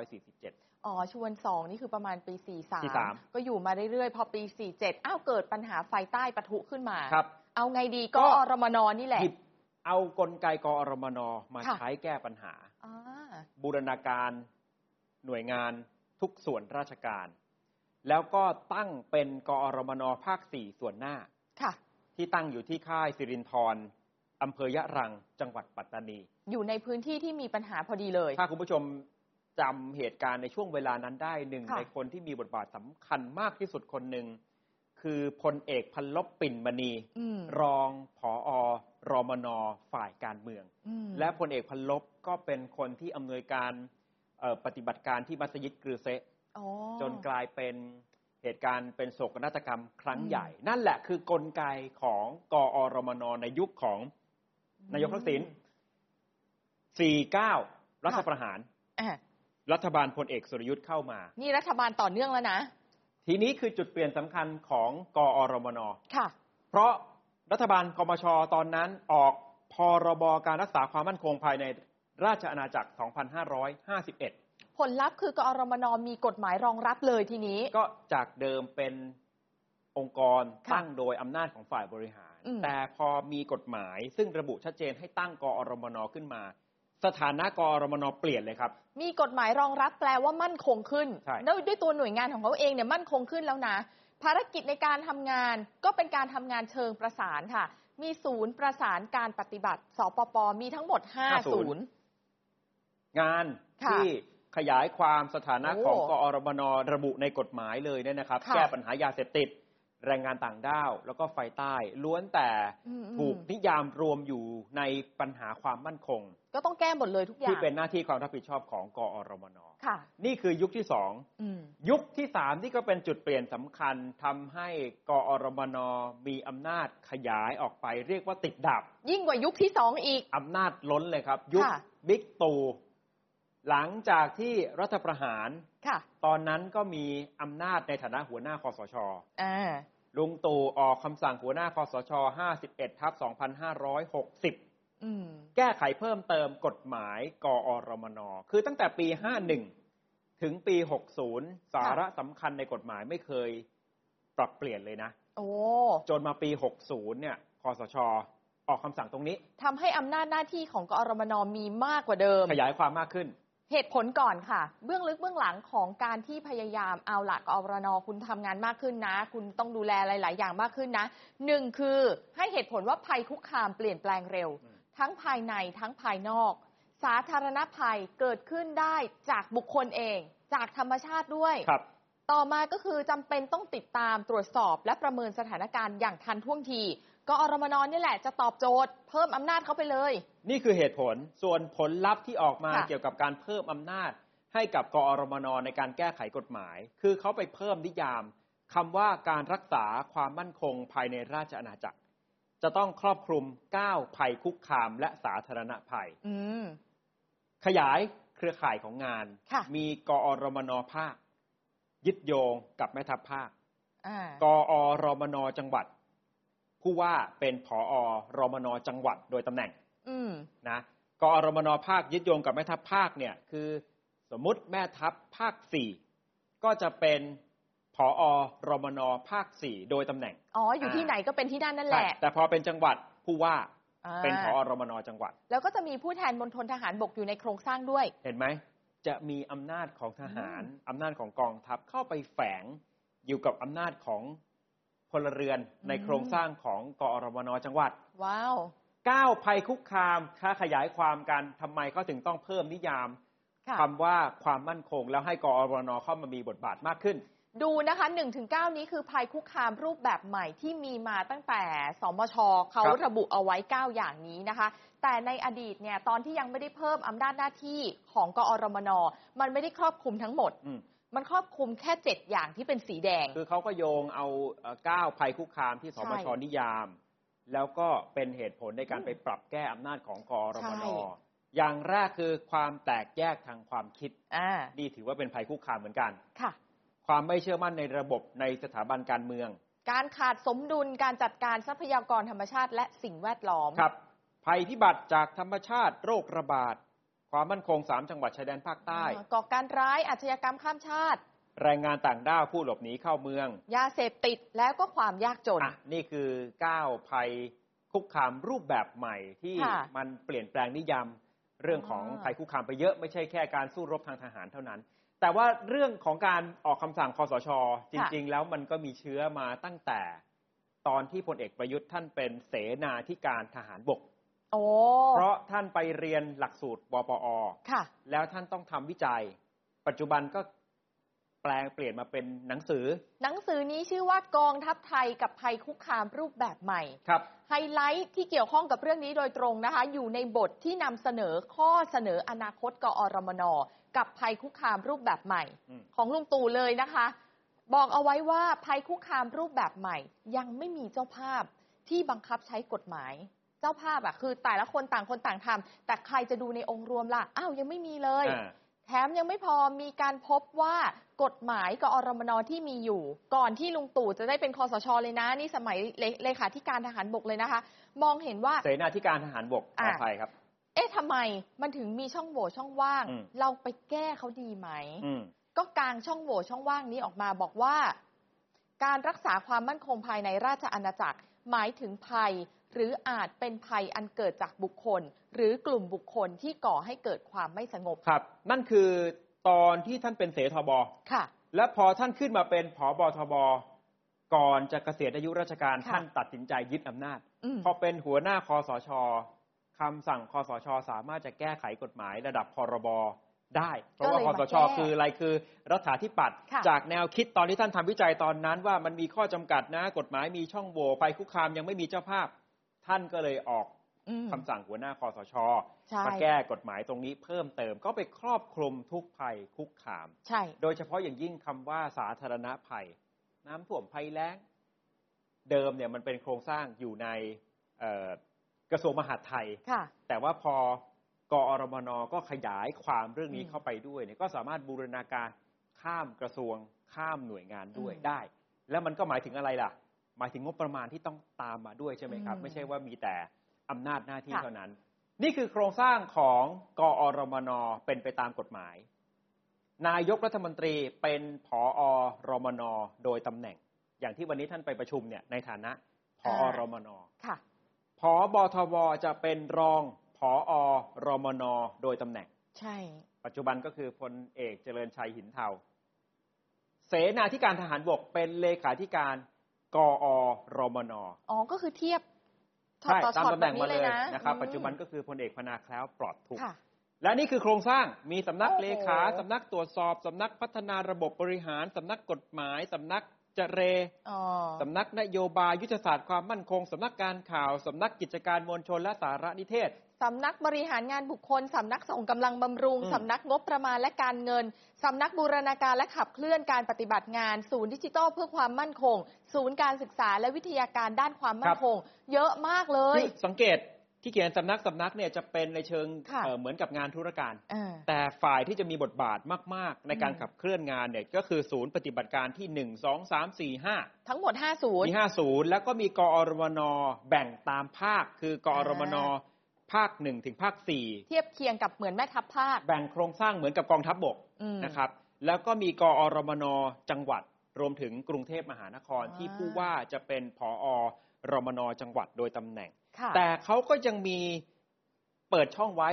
2547 อ๋อ ชวนสองนี่คือประมาณปี43 43 ก็อยู่มาเรื่อยๆ พอปี 47 อ้าว เกิดปัญหาไฟใต้ปะทุขึ้นมา ครับ เอาไงดีก็ก็อรมนนี่แหละหยิบเอากลไกกอรมนมาค่ะใช้แก้ปัญหาอ่าบูรณาการหน่วยงานทุกส่วนราชการ แล้วก็ตั้งเป็นกอรมนภาค 4 ส่วนหน้า ค่ะ ที่ตั้งอยู่ที่ค่ายสิรินธร อำเภอยะรังจังหวัดปัตตานี อยู่ในพื้นที่ที่มีปัญหาพอดีเลย ถ้าคุณผู้ชมจำเหตุการณ์ในช่วงเวลานั้นได้หนึ่งค่ะในคนที่มีบทบาทสำคัญมากที่สุดคนหนึ่งคือพลเอกพันลบปิ่นมณีอืมรองผอรมนฝ่ายการเมืองอืมและพลเอกพันลบก็เป็นคนที่อำนวยการเอ่อปฏิบัติการที่มัสยิดกรือเซะอ๋อจนกลายเป็นเหตุการณ์เป็นโศกนาฏกรรมครั้งอืมใหญ่ นั่นแหละคือกลไกของกอรมนในยุคของ นายกทักษิณ49รัฐประหารอะรัฐบาลพลเอกสุรยุทธ์เข้ามา นี่รัฐบาลต่อเนื่องแล้วนะ ทีนี้คือจุดเปลี่ยนสำคัญของกอรมนค่ะ เพราะรัฐบาลกมชตอนนั้นออกพรบการรักษาความมั่นคงภายในราชอาณาจักร 2551 ผลลัพธ์คือกอรมนมีกฎหมายรองรับเลยทีนี้ ก็จากเดิมเป็นองค์กรค่ะตั้งโดยอำนาจของฝ่ายบริหารอืม แต่พอมีกฎหมาย ซึ่งระบุชัดเจนให้ตั้งกอรมนขึ้นมา สถานะกอรมนเปลี่ยนเลยครับ มีกฎหมายรองรับแปลว่ามั่นคงขึ้นใช่ด้วยด้วยตัวหน่วยงานของเขาเองเนี่ยมั่นคงขึ้นแล้วนะ ภารกิจในการทำงานก็เป็นการทำงานเชิงประสานค่ะ มีศูนย์ประสานการปฏิบัติสปปมีทั้งหมด5ศูนย์งานค่ะที่ขยายความสถานะโอ้ของกอรมนระบุในกฎหมายเลยเนี่ยนะครับค่ะแก้ปัญหายาเสพติด แรงงานต่างด้าว แล้วก็ไฟใต้ ล้วนแต่อืมๆถูกนิยามรวมอยู่ในปัญหาความมั่นคง ก็ต้องแก้หมดเลยทุกอย่าง ที่เป็นหน้าที่ความรับผิดชอบของกอรมนค่ะนี่คือยุคที่สองอืมยุคที่สามที่ก็เป็นจุดเปลี่ยนสำคัญทำให้กอรมนมีอำนาจขยายออกไป เรียกว่าติดดับ ยิ่งกว่ายุคที่สองอีกอำนาจล้นเลยครับ ยุคค่ะบิ๊กตูหลังจากที่รัฐประหารค่ะตอนนั้นก็มีอำนาจในฐานะหัวหน้าคอสชอ่า ลุงตู่ออกคำสั่งหัวหน้าคอสช 51 ทับ 2560อืมแก้ไขเพิ่มเติมกฎหมายกอรมน คือตั้งแต่ปี 51 ถึงปี 60 สาระสำคัญในกฎหมายไม่เคยปรับเปลี่ยนเลยนะโอ้จนมาปี 60 เนี่ยคอสช ออกคำสั่งตรงนี้ทำให้อำนาจหน้าที่ของกอรมนมีมากกว่าเดิม ขยายความมากขึ้น เหตุผลก่อนค่ะ เบื้องลึกเบื้องหลังของการที่พยายามเอาหลักกอรนคุณทำงานมากขึ้นนะ คุณต้องดูแลหลาย ๆ อย่างมากขึ้นนะหนึ่งคือให้เหตุผลว่าภัยคุกคามเปลี่ยนแปลงเร็วอืมทั้งภายในทั้งภายนอก สาธารณภัยเกิดขึ้นได้จากบุคคลเอง จากธรรมชาติด้วยครับ ต่อมาก็คือจำเป็นต้องติดตามตรวจสอบและประเมินสถานการณ์อย่างทันท่วงทีกอรมนนี่แหละจะตอบโจทย์ เพิ่มอำนาจเขาไปเลย นี่คือเหตุผลส่วนผลลัพธ์ที่ออกมาค่ะ เกี่ยวกับการเพิ่มอำนาจ ให้กับกอรมนในการแก้ไขกฎหมาย คือเขาไปเพิ่มนิยามคำว่าการรักษาความมั่นคงภายในราชอาณาจักร จะต้องครอบคลุม 9 ภัยคุกคามและสาธารณภัย อืม ขยายเครือข่ายของงาน ค่ะ มีกอรมนภาค ยึดโยงกับแม่ทัพภาค อ่า กอรมนจังหวัด ผู้ว่าเป็นผอรมนจังหวัดโดยตำแหน่งอืม นะกอรมนภาคยึดโยงกับแม่ทัพภาคเนี่ยคือสมมุติแม่ทัพภาคสี่ก็จะเป็นผอรมนภาคสี่โดยตำแหน่ง อ๋อ อยู่ที่ไหนก็เป็นที่นั่นนั่นแหใช่ละ แต่พอเป็นจังหวัดผู้ว่าอ่าเป็นผอรมนจังหวัด แล้วก็จะมีผู้แทนมณฑลทหารบกอยู่ในโครงสร้างด้วย เห็นไหม จะมีอำนาจของทหารอำนาจของกองทัพเข้าไปแฝงอยู่กับอำนาจของพลเรือนในอืมโครงสร้างของกอรมนจังหวัด ว้าว ก้าวภัยคุกคามถ้าขยายความกันทำไมเขาถึงต้องเพิ่มนิยามค่ะคำว่าความมั่นคง แล้วให้กอรนเข้ามามีบทบาทมากขึ้น ดูนะคะ1-9นี้คือภัยคุกคามรูปแบบใหม่ที่มีมาตั้งแต่สมชเขาครับระบุเอาไว้ 9 อย่างนี้นะคะ แต่ในอดีตเนี่ยตอนที่ยังไม่ได้เพิ่มอำนาจหน้าที่ของกอรมนมันไม่ได้ครอบคลุมทั้งหมดอืมมันครอบคลุมแค่7อย่างที่เป็นสีแดง คือเขาก็โยงเอาเอ่อก้าวภัยคุกคามที่สมชใช่นิยาม แล้วก็เป็นเหตุผลในการอืมไปปรับแก้อำนาจของกอรมใช่นอย่างแรกคือความแตกแยกทางความคิดอ่านี่ถือว่าเป็นภัยคุกคามเหมือนกันค่ะ ความไม่เชื่อมั่นในระบบในสถาบันการเมือง การขาดสมดุลการจัดการทรัพยากรธรรมชาติและสิ่งแวดล้อมครับ ภัยพิบัติจากธรรมชาติโรคระบาดความมั่นคง 3 จังหวัดชายแดนภาคใต้ก่อการร้ายอาชญากรรมข้ามชาติ แรงงานต่างด้าวผู้หลบหนีเข้าเมือง ยาเสพติดแล้วก็ความยากจนอะนี่คือ9ภัยคุกคามรูปแบบใหม่ที่ค่ะมันเปลี่ยนแปลงนิยามเรื่องของอ่าภัยคุกคามไปเยอะไม่ใช่แค่การสู้รบทางทหารเท่านั้น แต่ว่าเรื่องของการออกคำสั่งคอสช จริง ๆ แล้วมันก็มีเชื้อมาตั้งแต่ตอนที่พลเอกประยุทธ์ท่านเป็นเสนาธิการทหารบกโอ้เพราะท่านไปเรียนหลักสูตรวปอค่ะแล้วท่านต้องทำวิจัย ปัจจุบันก็แป ลงเปลี่ยนมาเป็นหนังสือ หนังสือนี้ชื่อว่ากองทัพไทยกับภัยคุกคามรูปแบบใหม่ ครับ ไฮไลท์ที่เกี่ยวข้องกับเรื่องนี้โดยตรงนะคะ อยู่ในบทที่นำเสนอข้อเสนออนาคตกอรมน กับภัยคุกคามรูปแบบใหม่ อืม ของลุงตู่เลยนะคะ บอกเอาไว้ว่าภัยคุกคามรูปแบบใหม่ ยังไม่มีเจ้าภาพที่บังคับใช้กฎหมาย เจ้าภาพอะคือแต่ละคนต่างคนต่างทำแต่ใครจะดูในองค์รวมล่ะอ้าวยังไม่มีเลย อ่า แถมยังไม่พอมีการพบว่ากฎหมายกอรมนที่มีอยู่ ก่อนที่ลุงตู่จะได้เป็นคอสชเลยนะ นี่สมัยเลเลขาธิการทหารบกเลยนะคะ มองเห็นว่าเสนาธิการทหารบกขออะอภัยครับ เอ๊ะทำไมมันถึงมีช่องโหว่ช่องว่างอืมเราไปแก้เขาดีไหมอืมก็กางช่องโหว่ช่องว่างนี้ออกมาบอกว่า การรักษาความมั่นคงภายในราชอาณาจักร หมายถึงภัย หรืออาจเป็นภัยอันเกิดจากบุคคล หรือกลุ่มบุคคลที่ก่อให้เกิดความไม่สงบ ครับ นั่นคือตอนที่ท่านเป็นเสทบค่ะ และพอท่านขึ้นมาเป็นผอบทบก่อนจะเกษียณอายุราชการค่ะท่านตัดสินใจยึดอำนาจ อืม พอเป็นหัวหน้าคอสชคำสั่งคอสช สามารถจะแก้ไขกฎหมายระดับพรบ ได้ เพราะว่าคอสชคืออะไรคือรัฐาธิปัตย์ค่ะจากแนวคิดตอนที่ท่านทำวิจัยตอนนั้น ว่ามันมีข้อจำกัดนะ กฎหมายมีช่องโหว่ภัยคุกคามยังไม่มีเจ้าภาพ ท่านก็เลยออกอืมคำสั่งหัวหน้าคอสชใช่มาแก้กฎหมายตรงนี้เพิ่มเติมก็ไปครอบคลุมทุกภัยคุกคาม ใช่ โดยเฉพาะอย่างยิ่งคำว่าสาธารณภัย น้ำท่วมภัยแล้ง เดิมเนี่ยมันเป็นโครงสร้างอยู่ในเอ่อกระทรวงมหาดไทยค่ะแต่ว่าพอ กอรมนก็ขยายความเรื่องนี้อืมเข้าไปด้วยเนี่ยก็สามารถบูรณาการข้ามกระทรวงข้ามหน่วยงานด้วยอืมได้ แล้วมันก็หมายถึงอะไรล่ะ หมายถึงงบประมาณที่ต้องตามมาด้วยใช่ไหมครับอืมไม่ใช่ว่ามีแต่อำนาจหน้าที่ค่ะเท่านั้น นี่คือโครงสร้างของกอรมนเป็นไปตามกฎหมาย นายกรัฐมนตรีเป็นผอรมนโดยตำแหน่ง อย่างที่วันนี้ท่านไปประชุมเนี่ยในฐานะผอรมนค่ะผอบทบจะเป็นรอง ผอรมนโดยตำแหน่ง ใช่ ปัจจุบันก็คือพลเอกเจริญชัยหินเทา เสนาธิการทหารบกเป็นเลขาธิการกอรมนอ๋อ ก็คือเทียบใช่ต่อตามช็อตตำแหแบน่งบนี้มาเลเลยยนะนะครับอืมปัจจุบันก็คือพลเอกพนาแคล้วปลอดทุกข์ค่ะและนี่คือโครงสร้างมีสำนักโอ้โหเลขาสำนักตรวจสอบสำนักพัฒนาระบบบริหารสำนักกฎหมายสำนักเจเรอ๋อสำนักนโยบายยุทธศาสตร์ความมั่นคงสำนักการข่าวสำนักกิจการมวลชนและสารนิเทศ สำนักบริหารงานบุคคล สำนักส่งกำลังบำรุงอืมสำนักงบประมาณและการเงิน สำนักบูรณาการและขับเคลื่อนการปฏิบัติงาน ศูนย์ดิจิทัลเพื่อความมั่นคง ศูนย์การศึกษาและวิทยาการด้านความมั่นคง เยอะมากเลยคือสังเกตที่เขียนสำนักสำนักเนี่ยจะเป็นในเชิงค่ะเอ่อเหมือนกับงานธุรการอ่าแต่ฝ่ายที่จะมีบทบาทมาก ๆ ในการอืมขับเคลื่อนงานเนี่ยก็คือศูนย์ปฏิบัติการที่ 1 2 3 4 5 ทั้งหมด 5 ศูนย์มี5ศูนย์แล้วก็มีกอรมนแบ่งตามภาคคือกอรมน อ่าภาค1ถึงภาคเทียบเคียงกับเหมือนแม่ทัพภาค4แบ่งโครงสร้างเหมือนกับกองทัพบบกอืมนะครับ แล้วก็มีกอรมนจังหวัด รวมถึงกรุงเทพมหานครอ่าที่ผู้ว่าจะเป็นผอรมนจังหวัดโดยตำแหน่งค่ะแต่เขาก็ยังมีเปิดช่องไว้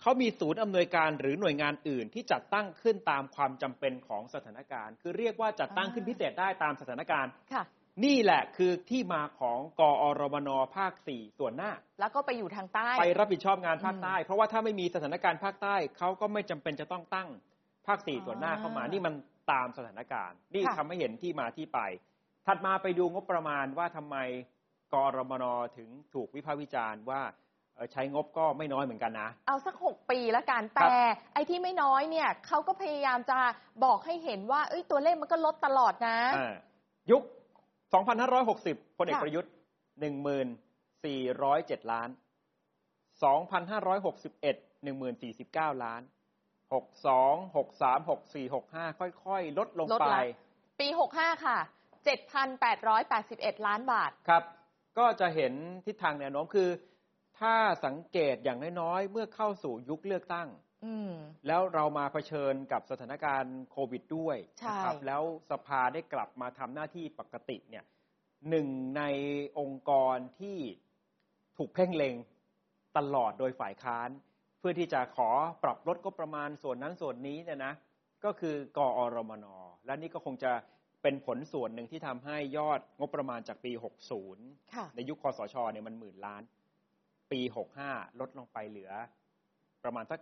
เขามีศูนย์อำนวยการหรือหน่วยงานอื่น ที่จัดตั้งขึ้นตามความจำเป็นของสถานการณ์ คือเรียกว่าจัดตั้งขึ้นอ่าพิเศษได้ตามสถานการณ์ค่ะ นี่แหละคือที่มาของกอรมนภาค4ส่วนหน้า แล้วก็ไปอยู่ทางใต้ ไปรับผิดชอบงานภาคอืมใต้ เพราะว่าถ้าไม่มีสถานการณ์ภาคใต้เขาก็ไม่จำเป็นจะต้องตั้งภาค4ส่วนหน้าเข้ามาอ่านี่นี่มันตามสถานการณ์ นี่ค่ะทำให้เห็นที่มาที่ไป ถัดมาไปดูงบประมาณว่าทำไมกอรมนถึงถูกวิพากษ์วิจารณ์ว่าเอ่อใช้งบก็ไม่น้อยเหมือนกันนะ เอาสักหกปีแล้วกันครับแต่ไอ้ที่ไม่น้อยเนี่ยเขาก็พยายามจะบอกให้เห็นว่าเอ้ยตัวเลขมันก็ลดตลอดนะอ่ายุค 2560พลเอกค่ะประยุทธ์ 1407 ล้าน 2561 1049 ล้าน 62 63 64 65 ค่อยๆ ลดลงลดไปละปี 65 ค่ะ 7,881 ล้านบาท ครับ ก็จะเห็นทิศทางแนวโน้มคือ ถ้าสังเกตอย่างน้อยๆ เมื่อเข้าสู่ยุคเลือกตั้งอืม แล้วเรามาเผชิญกับสถานการณ์โควิดด้วยใช่นะครับแล้วสภาได้กลับมาทำหน้าที่ปกติเนี่ยหนึ่งในองค์กรที่ถูกเพ่งเล็งตลอดโดยฝ่ายค้าน เพื่อที่จะขอปรับลดก็ประมาณส่วนนั้นส่วนนี้เนี่ยนะก็คือกอรมน และนี่ก็คงจะเป็นผลส่วนหนึ่งที่ทำให้ยอดงบประมาณจากปี 60ค่ะในยุคคอสชเนี่ยมันหมื่นล้าน ปี 65 ลดลงไปเหลือ ประมาณสัก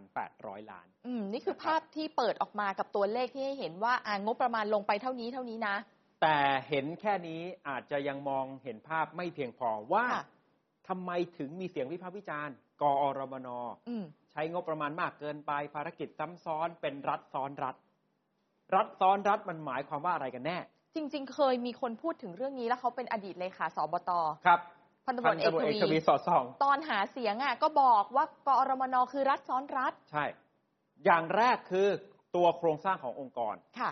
7,800 ล้าน อืม นี่คือภาพที่เปิดออกมากับตัวเลขที่ให้เห็นว่าอ่างบประมาณลงไปเท่านี้เท่านี้นะ แต่เห็นแค่นี้อาจจะยังมองเห็นภาพไม่เพียงพอว่าค่ะทำไมถึงมีเสียงวิพากษ์วิจารณ์ กอรมนอืมใช้งบประมาณมากเกินไปภารกิจซ้ำซ้อนเป็นรัฐซ้อนรัฐ รัฐซ้อนรัฐมันหมายความว่าอะไรกันแน่ จริง ๆ เคยมีคนพูดถึงเรื่องนี้แล้วเขาเป็นอดีตเลขาสบตครับ พันตำรพัวจนเอกตำรวจทเอกวีทวีสอดส่อง ตอนหาเสียงอะก็บอกว่ากอรมนคือรัฐซ้อนรัฐ ใช่ อย่างแรกคือตัวโครงสร้างขององค์กรค่ะ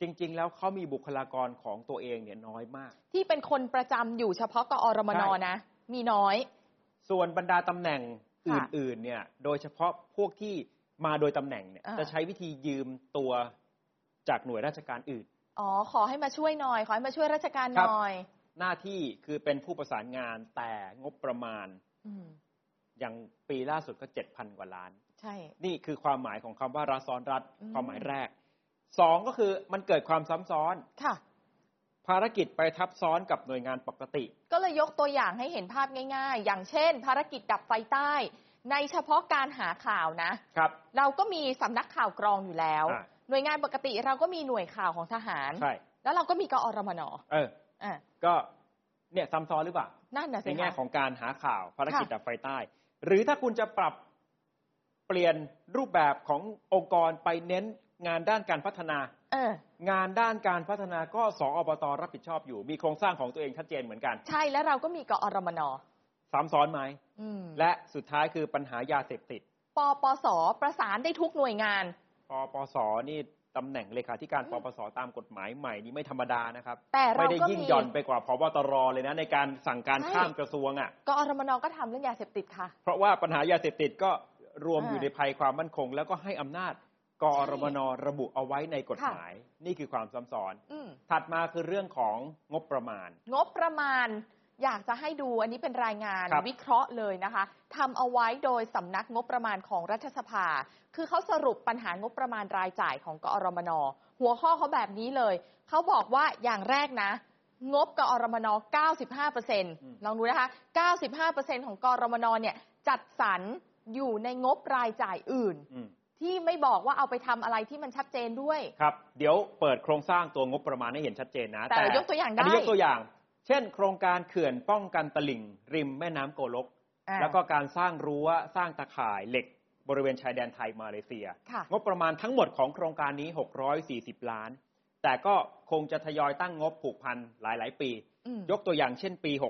จริง ๆ แล้วเขามีบุคลากรของตัวเองเนี่ยน้อยมาก ที่เป็นคนประจำอยู่เฉพาะกอรมนใช่นะ มีน้อย ส่วนบรรดาตำแหน่งอค่ะื่นๆ เนี่ย โดยเฉพาะพวกที่มาโดยตำแหน่งเนี่ยอ่าจะใช้วิธียืมตัวจากหน่วยราชการอื่น อ๋อ ขอให้มาช่วยหน่อย ขอให้มาช่วยราชการครัหบน่อย หน้าที่คือเป็นผู้ประสานงานแต่งบประมาณอืมอย่างปีล่าสุดก็เจ็ดพันกว่าล้าน ใช่ นี่คือความหมายของคำว่ารัฐซ้อนรัฐอืมความหมายแรกสองก็คือมันเกิดความซ้ำซ้อนค่ะ ภารกิจไปทับซ้อนกับหน่วยงานปกติ ก็เลยยกตัวอย่างให้เห็นภาพง่าย ๆ อย่างเช่น ภารกิจดับไฟใต้ ในเฉพาะการหาข่าวนะครับ เราก็มีสำนักข่าวกรองอยู่แล้วอ่าหน่วยงานปกติเราก็มีหน่วยข่าวของทหารใช่แล้วเราก็มีกอรมนเอออะ ก็เนี่ยซ้ำซ้อนหรือเปล่านั่นน่ะในสิแง่คะของการหาข่าวภารกิจค่ะดับไฟใต้ หรือถ้าคุณจะปรับเปลี่ยนรูปแบบขององค์กรไปเน้นงานด้านการพัฒนาเอองานด้านการพัฒนาก็สอบตรับผิดชอบอยู่ มีโครงสร้างของตัวเองชัดเจนเหมือนกัน ใช่แล้วเราก็มีกอรมนซ้ำซ้อนไหมอืมและสุดท้ายคือปัญหายาเสพติดปปสประสานได้ทุกหน่วยงานปปสนี่ ตำแหน่งเลขาธิการปปสตามกฎหมายใหม่นี้ไม่ธรรมดานะครับ แต่เราไม่ได้ก็ยิ่งมีหย่อนไปกว่าพบตรเลยนะในการสั่งการใช่ข้ามกระทรวงอะกอรมนก็ทำเรื่องยาเสพติดค่ะ เพราะว่าปัญหายาเสพติดก็รวมอ่าอยู่ในภัยความมั่นคง แล้วก็ให้อำนาจกอรมนระบุเอาไว้ในกฎหมาย นี่คือความซ้ำซ้อนอืมถัดมาคือเรื่องของงบประมาณ งบประมาณ อยากจะให้ดูอันนี้เป็นรายงานครับ วิเคราะห์เลยนะคะทำเอาไว้โดยสำนักงบประมาณของรัฐสภา คือเขาสรุปปัญหางบประมาณรายจ่ายของกอรมน หัวข้อเขาแบบนี้เลย เขาบอกว่าอย่างแรกนะ งบกอรมน 95%ลองดูนะคะ 95%ของกอรมนเนี่ยจัดสรรอยู่ในงบรายจ่ายอื่น อืมที่ไม่บอกว่าเอาไปทำอะไรที่มันชัดเจนด้วย ครับ เดี๋ยวเปิดโครงสร้างตัวงบประมาณให้เห็นชัดเจนนะแต่ยกตัวอย่างได้ นนี้ยกตัวอย่าง เช่น โครงการเขื่อนป้องกันตลิ่ง ริมแม่น้ำโกลก อ่า แล้วก็การสร้างรั้วสร้างตะข่ายเหล็ก บริเวณชายแดนไทยมาเลเซีย ค่ะ งบประมาณทั้งหมดของโครงการนี้ 640 ล้าน แต่ก็คงจะทยอยตั้งงบผูกพันหลาย ๆ ปี อืมยกตัวอย่างเช่นปี 65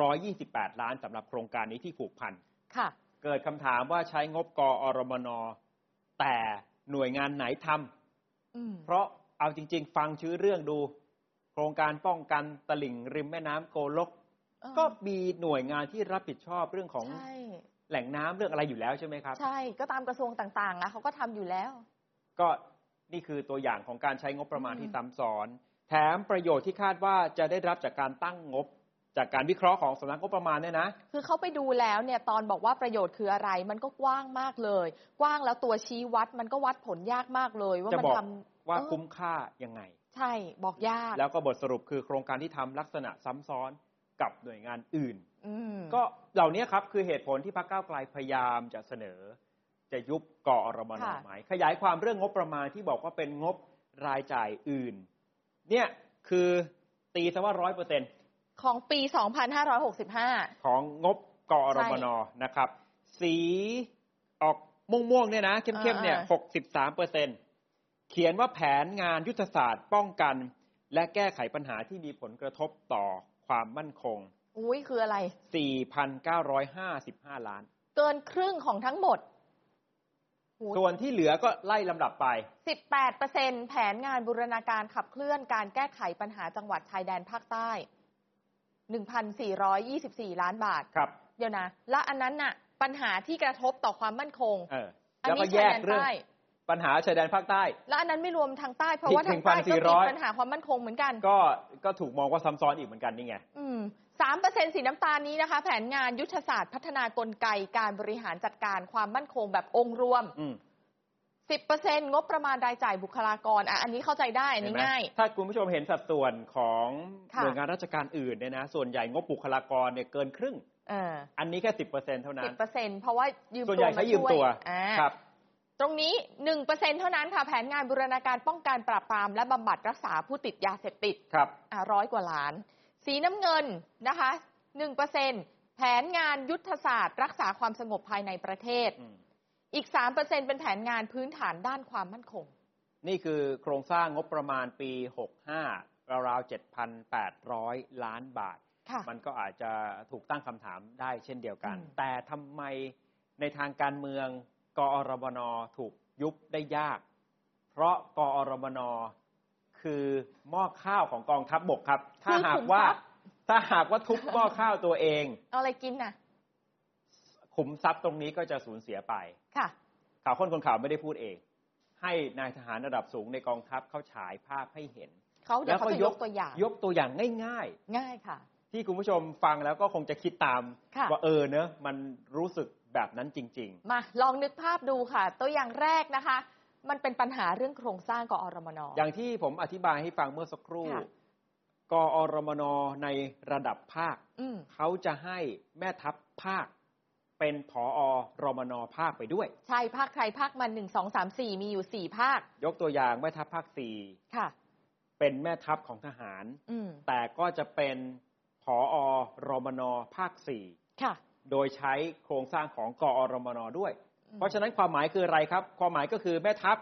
128 ล้านสำหรับโครงการนี้ที่ผูกพัน ค่ะ เกิดคำถามว่าใช้งบกอรมน แต่หน่วยงานไหนทำ อืมเพราะเอาจริง ๆ ฟังชื่อเรื่องดูโครงการป้องกันตลิ่งริมแม่น้ำโกลกเออก็มีหน่วยงานที่รับผิดชอบเรื่องของใช่แหล่งน้ำเรื่องอะไรอยู่แล้วใช่ไหมครับ ใช่ก็ตามกระทรวงต่างๆอะเขาก็ทำอยู่แล้ว ก็นี่คือตัวอย่างของการใช้งบประมาณอืมที่ซ้ำซ้อน แถมประโยชน์ที่คาดว่าจะได้รับจากการตั้งงบจากการวิเคราะห์ของสำนักงบประมาณเนี่ยนะ คือเขาไปดูแล้วเนี่ยตอนบอกว่าประโยชน์คืออะไร มันก็กว้างมากเลย กว้างแล้วตัวชี้วัดมันก็วัดผลยากมากเลย ว่าจะมันบอกทำว่าเออคุ้มค่ายังไง ใช่บอกยาก แล้วก็บทสรุปคือโครงการที่ทำลักษณะซ้ำซ้อนกับหน่วยงานอื่นอืมก็เหล่านี้ครับคือเหตุผลที่พรรคก้าวไกลพยายามจะเสนอ จะยุบกอรมนค่ะไหมขยายความเรื่องงบประมาณที่บอกว่าเป็นงบรายจ่ายอื่น เนี่ยคือตีซะว่าร้อยเปอร์เซ็นของปี 2565 ของงบกอรมนนะครับ สีออกม่วงๆเนี่ยนะ เข้มๆเนี่ยอ่าหกสิบสามเปอร์เซ็น เขียนว่าแผนงานยุทธศาสตร์ป้องกัน และแก้ไขปัญหาที่มีผลกระทบต่อความมั่นคง อุ้ยคืออะไร 4,955 ล้าน เกินครึ่งของทั้งหมดส่วนที่เหลือก็ไล่ลำดับไป 18%แผนงานบูรณาการขับเคลื่อนการแก้ไขปัญหาจังหวัดชายแดนภาคใต้ 1,424 ล้านบาท ครับ เดี๋ยวนะ และอันนั้นน่ะ ปัญหาที่กระทบต่อความมั่นคง เออ อันแล้วก็นี้แยชายกแดนเรื่อง ใต้ ปัญหาชายแดนภาคใต้ และอันนั้นไม่รวมทางใต้เพราะว่าอีกทางใต้ก็มี1,400ปัญหาความมั่นคงเหมือนกัน ก็ก็ถูกมองว่าซ้ำซ้อนอีกเหมือนกันนี่ไงอืมสามเปอร์เซ็นสีน้ำตาลนี้นะคะ แผนงานยุทธศาสตร์พัฒนากลไกการบริหารจัดการความมั่นคงแบบองค์รวมอืมสิบเปอร์เซ็นงบประมาณรายจ่ายบุคลากรอะอันนี้เข้าใจได้อันเห็นนี้ไหมง่าย ถ้าคุณผู้ชมเห็นสัดส่วนของค่ะหน่วยงานราชการอื่นเนี่ยนะส่วนใหญ่งบบุคลากรเนี่ยเกินครึ่งเอออันนี้แค่สิบเปอร์เซ็นเท่านั้สินบเปอร์เซ็นเพราะว่ายืมส่วนตัใหวญ่มาใช้ยืมช่วยตัวอ่าครับ ตรงนี้หนึ่งเปอร์เซ็นเท่านั้นค่ะ แผนงานบูรณาการป้องกันปราบปราม และบำบัดรักษาผู้ติดยาเสพติดครับอะร้อยกว่าล้าน สีน้ำเงินนะคะหนึ่งเปอร์เซ็นแผนงานยุทธศาสตร์ รักษาความสงบภายในประเทศอืมอีกสามเปอร์เซ็นเป็นแผนงานพื้นฐานด้านความมั่นคง นี่คือโครงสร้างงบประมาณปี 65 ราวๆ 7,800 ล้านบาทค่ะมันก็อาจจะถูกตั้งคำถามได้เช่นเดียวกันอืมแต่ทำไมในทางการเมือง กอรบนถูกยุบได้ยาก เพราะกอรบนคือหม้อข้าวของกองทัพบบกครับ ถ้าคือหากขุมว่าทรัพย์ถ้าหากว่าทุบหม้อข้าวตัวเองเอาอะไรกินน่ะขุมทรัพย์ตรงนี้ก็จะสูญเสียไปค่ะข่าวค้นคนข่าวไม่ได้พูดเอง ให้นายทหารระดับสูงในกองทัพเขาฉายภาพให้เห็นเขาเดี๋ยวเขาจะยกตัวอย่าง ยกตัวอย่างง่ายง่ายค่ะๆที่คุณผู้ชมฟังแล้วก็คงจะคิดตามค่ะว่าเออเนอะมันรู้สึกแบบนั้นจริงมาลองนึกภาพดูค่ะ ตัวอย่างแรกนะคะ มันเป็นปัญหาเรื่องโครงสร้างกอรมนๆอย่างที่ผมอธิบายให้ฟังเมื่อสักครู่ ค่ะกอรมนในระดับภาค อืมเขาจะให้แม่ทัพภาค เป็นผอรมนภาคไปด้วย ใช่ภาคใครภาคมันหนึ่งสองสามสี่มีอยู่สี่ภาคยกตัวอย่างแม่ทัพภาคสี่ค่ะ เป็นแม่ทัพของทหาร อืมแต่ก็จะเป็นผอรมนภาคสี่ค่ะ โดยใช้โครงสร้างของกอรมนด้วยอืมเพราะฉะนั้นความหมายคืออะไรครับ ความหมายก็คือแม่ทัพ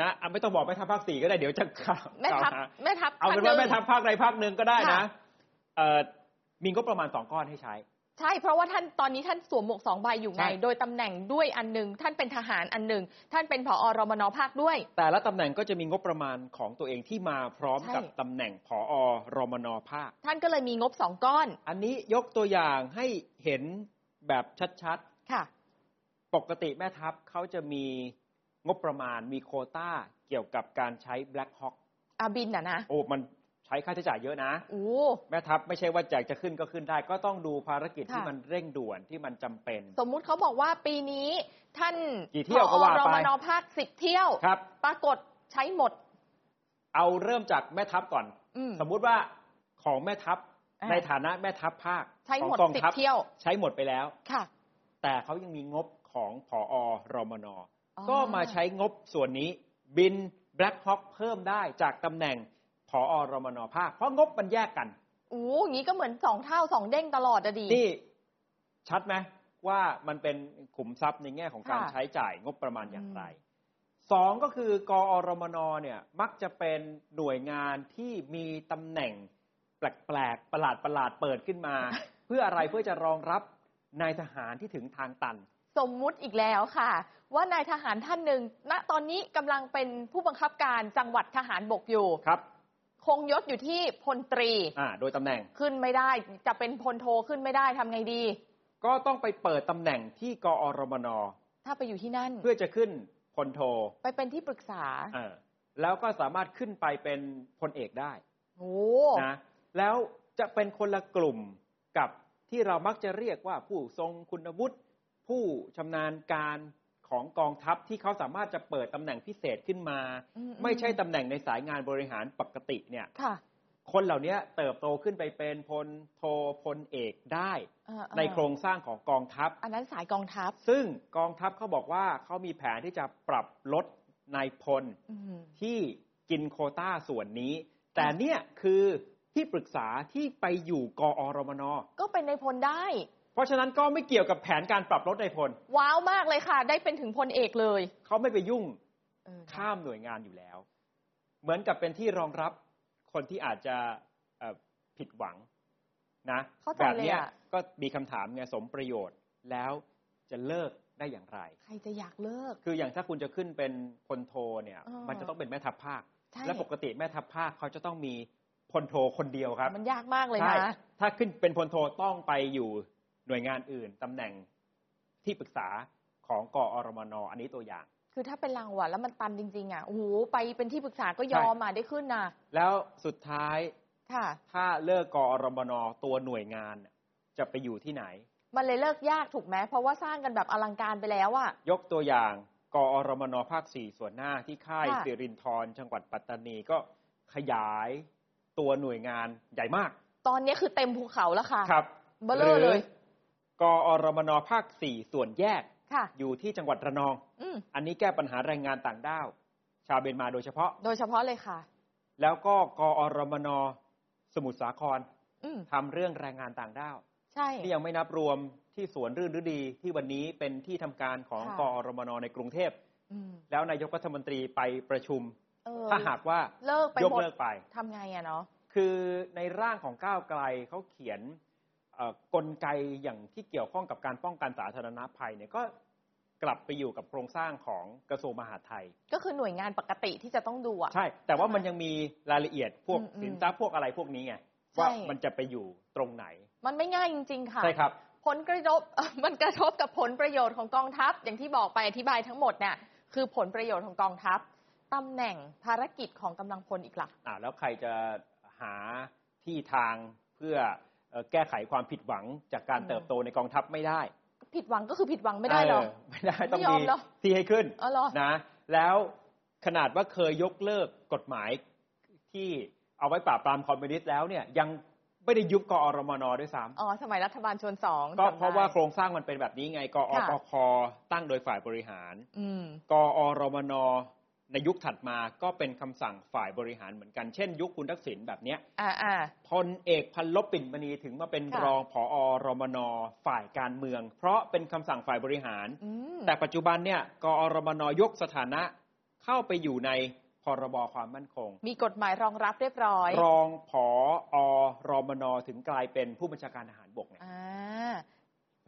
นะอะไม่ต้องบอกแม่ทัพภาคสี่ก็ได้เดี๋ยวจะกล่าวแม่ทัพกล่าวหาแม่ทัพเอาเป็นภคหว่านึ่งแม่ทัพภาคใดภาคหนึ่งก็ได้นะค่ะเอ่อมีงบประมาณสองก้อนให้ใช้ ใช่เพราะว่าท่านตอนนี้ท่านสวมหมวกสองใบอยู่ไง ใช่ โดยตำแหน่งด้วยอันหนึ่งท่านเป็นทหารอันหนึ่งท่านเป็นผอรมนภาคด้วย แต่ละตำแหน่งก็จะมีงบประมาณของตัวเองที่มาพร้อมใช่กับตำแหน่งผอรมนภาค ท่านก็เลยมีงบสองก้อนอันนี้ยกตัวอย่างให้เห็นแบบชัดค่ะ ๆ ปกติแม่ทัพเขาจะมีงบประมาณมีโควต้าเกี่ยวกับการใช้ Black Hawk อาบินอะนะ โอ้มัน ใช้ค่าใช้จ่ายเยอะนะโอ้แม่ทัพไม่ใช่ว่าอยากจะขึ้นก็ขึ้นได้ ก็ต้องดูภารกิจค่ะที่มันเร่งด่วนที่มันจำเป็น สมมุติเขาบอกว่าปีนี้ท่านกี่เที่ยวก็ว่าไปผอรมนภาคสิบเที่ยวครับ ปรากฏใช้หมด เอาเริ่มจากแม่ทัพก่อนอืมสมมุติว่าของแม่ทัพอ่าในฐานะแม่ทัพภาคใช้ของหมดกองสิบทัพเที่ยว ใช้หมดไปแล้วค่ะ แต่เขายังมีงบของผอรมนอ๋อก็มาใช้งบส่วนนี้ บิน Black Hawk เพิ่มได้จากตำแหน่ง ผอรมนภาค เพราะงบมันแยกกันโอ้อย่างนี้ก็เหมือนสองเท่าสองเด้งตลอดอะดีนี่ชัดไหมว่ามันเป็นขุมทรัพย์ในแง่ของการค่ะใช้จ่ายงบประมาณอย่างไรอืสองก็คือกอรมนเนี่ยมักจะเป็นหน่วยงานที่มีตำแหน่งแปลกๆประหลาดประหลาดๆเปิดขึ้นมา เพื่ออะไรเพื่อจะรองรับนายทหารที่ถึงทางตัน สมมุติอีกแล้วค่ะ ว่านายทหารท่านหนึ่งณตอนนี้กำลังเป็นผู้บังคับการจังหวัดทหารบกอยู่ครับ คงยศอยู่ที่พลตรี อ่า โดยตำแหน่ง ขึ้นไม่ได้ จะเป็นพลโทขึ้นไม่ได้ทำไงดี ก็ต้องไปเปิดตำแหน่งที่กอรมน ถ้าไปอยู่ที่นั่น เพื่อจะขึ้นพลโท ไปเป็นที่ปรึกษาเออแล้วก็สามารถขึ้นไปเป็นพลเอกได้ โอ้นะ แล้วจะเป็นคนละกลุ่มกับที่เรามักจะเรียกว่าผู้ทรงคุณวุฒิผู้ชำนาญการ ของกองทัพที่เขาสามารถจะเปิดตำแหน่งพิเศษขึ้นมาอืมไม่ใช่ตำแหน่งในสายงานบริหารปกติเนี่ยค่ะคนเหล่านี้เติบโตขึ้นไปเป็นพลโทพลเอกได้เออเออในโครงสร้างของกองทัพ อันนั้นสายกองทัพ ซึ่งกองทัพเขาบอกว่าเขามีแผนที่จะปรับลดนายพลอืมที่กินโควต้าส่วนนี้ แต่เนี่ยคือที่ปรึกษาที่ไปอยู่กอรมน ก็เป็นในายพลได้เพ ราะฉะนั้นก็ไม่เกี่ยวกับแผนการปรับลดนายพล ว้าวมากเลยค่ะ ได้เป็นถึงพลเอกเลย เขาไม่ไปยุ่งเออข้ามหน่วยงานอยู่แล้ว เหมือนกับเป็นที่รองรับคนที่อาจจะเอ่อผิดหวังนะเข้าใจแบบเลยเนี้ยอะก็มีคำถามไงสมประโยชน์แล้วจะเลิกได้อย่างไร ใครจะอยากเลิก คืออย่างถ้าคุณจะขึ้นเป็นพลโทเนี่ยเออมันจะต้องเป็นแม่ทัพภาคใช่และปกติแม่ทัพภาคเขาจะต้องมีพลโทคนเดียวครับ มันยากมากเลยใช่นะถ้าขึ้นเป็นพลโทต้องไปอยู่ หน่วยงานอื่นตำแหน่งที่ปรึกษาของกอรมนอันนี้ตัวอย่าง คือถ้าเป็นรางวัลแล้วมันตันจริงๆอะโอ้โหไปเป็นที่ปรึกษาก็ยอมอะได้ขึ้นนะแล้วสุดท้ายค่ะ ถ้าเลิกกอรมนตัวหน่วยงานน่ะจะไปอยู่ที่ไหน มันเลยเลิกยากถูกไหมเพราะว่าสร้างกันแบบอลังการไปแล้วอะยกตัวอย่างกอรมนภาคสี่ส่วนหน้าที่ค่ายค่ะสิรินทรจังหวัดปัตตานีก็ขยายตัวหน่วยงานใหญ่มาก ตอนนี้คือเต็มภูเขาแล้วค่ะ ครับเบลอเลย กอรมนภาคสี่ส่วนแยก ค่ะ อยู่ที่จังหวัดระนอง อืมอันนี้แก้ปัญหาแรงงานต่างด้าว ชาวเมียนมาโดยเฉพาะ โดยเฉพาะเลยค่ะ แล้วก็กอรมนสมุทรสาครอืมทำเรื่องแรงงานต่างด้าว ใช่ นี่ยังไม่นับรวมที่สวนรื่นฤดีที่วันนี้เป็นที่ทำการของค่ะ กอรมนในกรุงเทพ อืมแล้วนายกรัฐมนตรีไปประชุม เออถ้าหากว่าเลิกไปยกหมดเลิกไป ทำไงอะเนาะ คือในร่างของก้าวไกลเขาเขียนเอ่อ กลไกอย่างที่เกี่ยวข้องกับการป้องกันสาธารณภัยเนี่ยก็กลับไปอยู่กับโครงสร้างของกระทรวงมหาดไทย ก็คือหน่วยงานปกติที่จะต้องดูอะใช่ แต่ว่ามันยังมีรายละเอียดพวกอืมอืมสินทรัพย์พวกอะไรพวกนี้ไงใช่ว่ามันจะไปอยู่ตรงไหน มันไม่ง่ายจริง ๆ ค่ะใช่ครับ ผลกระทบมันกระทบกับผลประโยชน์ของกองทัพ อย่างที่บอกไปอธิบายทั้งหมดเนี่ยคือผลประโยชน์ของกองทัพตำแหน่งภารกิจของกำลังพลอีกล่ะอ่าแล้วใครจะหาที่ทางเพื่อเอ่อ แก้ไขความผิดหวังจากการอืมเติบโตในกองทัพไม่ได้ ผิดหวังก็คือผิดหวังไม่ได้หรอเไม่ได้ต้องไม่ยอมีมเหรอที่ให้ขึ้นอ๋อเหรอนะแล้วขนาดว่าเคยยกเลิกกฎหมายที่เอาไว้ปราบปรามคอมมิวนิสต์แล้วเนี่ยยังไม่ได้ยุบกอรมนด้วยซ้ำอ๋อสมัยรัฐบาลชนสองก็จำได้เพราะว่าโครงสร้างมันเป็นแบบนี้ไงกอค่ะปคตั้งโดยฝ่ายบริหารอืมกอรมน ในยุคถัดมาก็เป็นคำสั่งฝ่ายบริหารเหมือนกัน เช่น ยุคคุณทักษิณแบบเนี้ยอ่าอ่าพลเอกพันลบปิ่นมณีถึงมาเป็นค่ะรองผอรมนฝ่ายการเมือง เพราะเป็นคำสั่งฝ่ายบริหารอืมแต่ปัจจุบันเนี่ยกอรมนยกสถานะเข้าไปอยู่ในพรบความมั่นคง มีกฎหมายรองรับเรียบร้อย รองผอรมนถึงกลายเป็นผู้บัญชาการทหารบกไงอ่า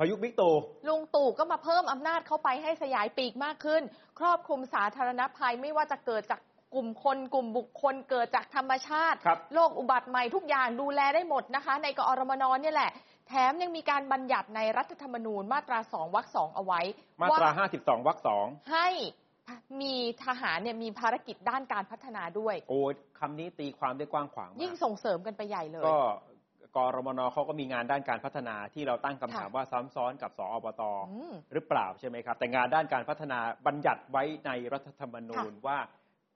พอยุคบิ๊กตู่ลุงตู่ก็มาเพิ่มอำนาจเข้าไปให้สยายปีกมากขึ้น ครอบคลุมสาธารณภัยไม่ว่าจะเกิดจากกลุ่มคนกลุ่มบุคคลเกิดจากธรรมชาติครับโรคอุบัติใหม่ทุกอย่างดูแลได้หมดนะคะ ในกอรมนเนี่ยแหละ แถมยังมีการบัญญัติในรัฐธรรมนูญมาตราสองวรรคสองเอาไว้ มาตรา 52วรรคสองให้มีทหารเนี่ยมีภารกิจด้านการพัฒนาด้วย โอ้ยคำนี้ตีความได้กว้างขวางมายิ่งกส่งเสริมกันไปใหญ่เลย ก็ กรมนเขาก็มีงานด้านการพัฒนาที่เราตั้งคำถามค่ะว่าซ้ำซ้อนกับสอบตอืมหรือเปล่าใช่ไหมครับ แต่งานด้านการพัฒนาบัญญัติไว้ในรัฐธรรมนูญว่า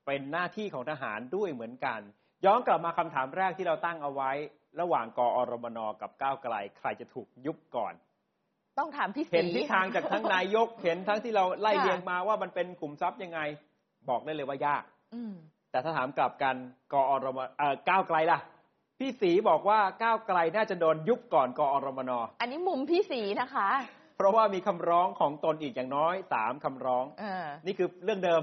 เป็นหน้าที่ของทหารด้วยเหมือนกัน ย้อนกลับมาคำถามแรกที่เราตั้งเอาไว้ ระหว่างกอรมนกับก้าวไกล ใครจะถูกยุบก่อน ต้องถามพี่ศรีเห็นทิศทางจากทั้งนายกเห็นทั้งที่เราไล่ค่ะเรียงมาว่ามันเป็นกลุ่มทรัพย์ยังไง บอกได้เลยว่ายากอืมแต่ถ้าถามกลับกันกอรมเอ่อก้าวไกลล่ะ พี่สีบอกว่าก้าวไกลน่าจะโดนยุบก่อนกอรมนอันนี้มุมพี่ศรีนะคะ เพราะว่ามีคำร้องของตนอีกอย่างน้อยสามคำร้องเออนี่คือเรื่องเดิม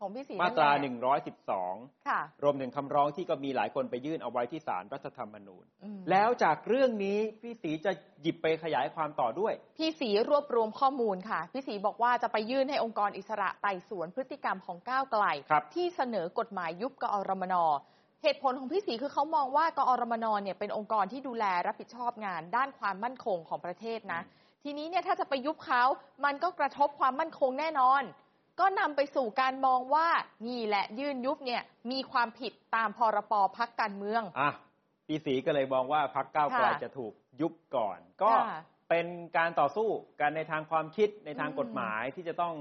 ของพี่ศรีมาตรานั่นแหละ112ค่ะรวมถึงคำร้องที่ก็มีหลายคนไปยื่นเอาไว้ที่ศาลรัฐธรรมนูญอืมแล้วจากเรื่องนี้พี่สีจะหยิบไปขยายความต่อด้วย พี่ศรีรวบรวมข้อมูลค่ะ พี่ศรีบอกว่าจะไปยื่นให้องค์กรอิสระไต่สวนพฤติกรรมของก้าวไกลครับที่เสนอกฎหมายยุบกอรมน เหตุผลของพี่ศรีคือเขามองว่ากอรมนเนี่ยเป็นองค์กรที่ดูแลรับผิดชอบงาน ด้านความมั่นคงของประเทศนะ ทีนี้เนี่ยถ้าจะไปยุบเขา มันก็กระทบความมั่นคงแน่นอน ก็นำไปสู่การมองว่านี่แหละยื่นยุบเนี่ยมีความผิดตามพรปพักการเมืองอะจพี่ศรีก็เลยมองว่าพักก้าวไกลค่ะจะถูกยุบก่อน ก็ค่ะเป็นการต่อสู้กันในทางความคิดในทางอืมกฎหมายที่จะต้อง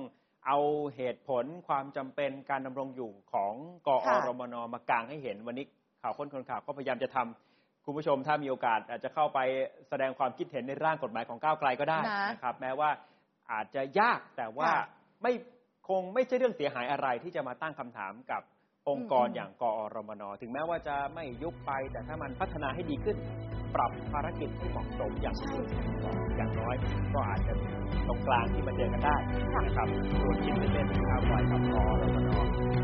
เอาเหตุผลความจำเป็นการดำรงอยู่ของกอค่ะรมนมากางให้เห็นวันนี้ข่าวค้นคนข่าวก็พยายามจะทำคุณผู้ชมถ้ามีโอกาสอาจจะเข้าไปแสดงความคิดเห็นในร่างกฎหมายของก้าวไกลก็ได้นะนะครับ แม้ว่าอาจจะยากแต่ว่าค่ะไม่คงไม่ใช่เรื่องเสียหายอะไรที่จะมาตั้งคำถามกับองค์กรอืมอย่างกอรมน ถึงแม้ว่าจะไม่ยุบไปแต่ถ้ามันพัฒนาให้ดีขึ้น ปรับภารกิจให้เหมาะสมอย่างที่คุณบอกอย่างน้อย ก็อาจจะมีตรงกลางที่มาเจอกันได้นะครับส่วนคิดเล่นๆก้าวไกลกับกอรมน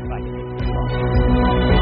กลายเป็นเรื่องที่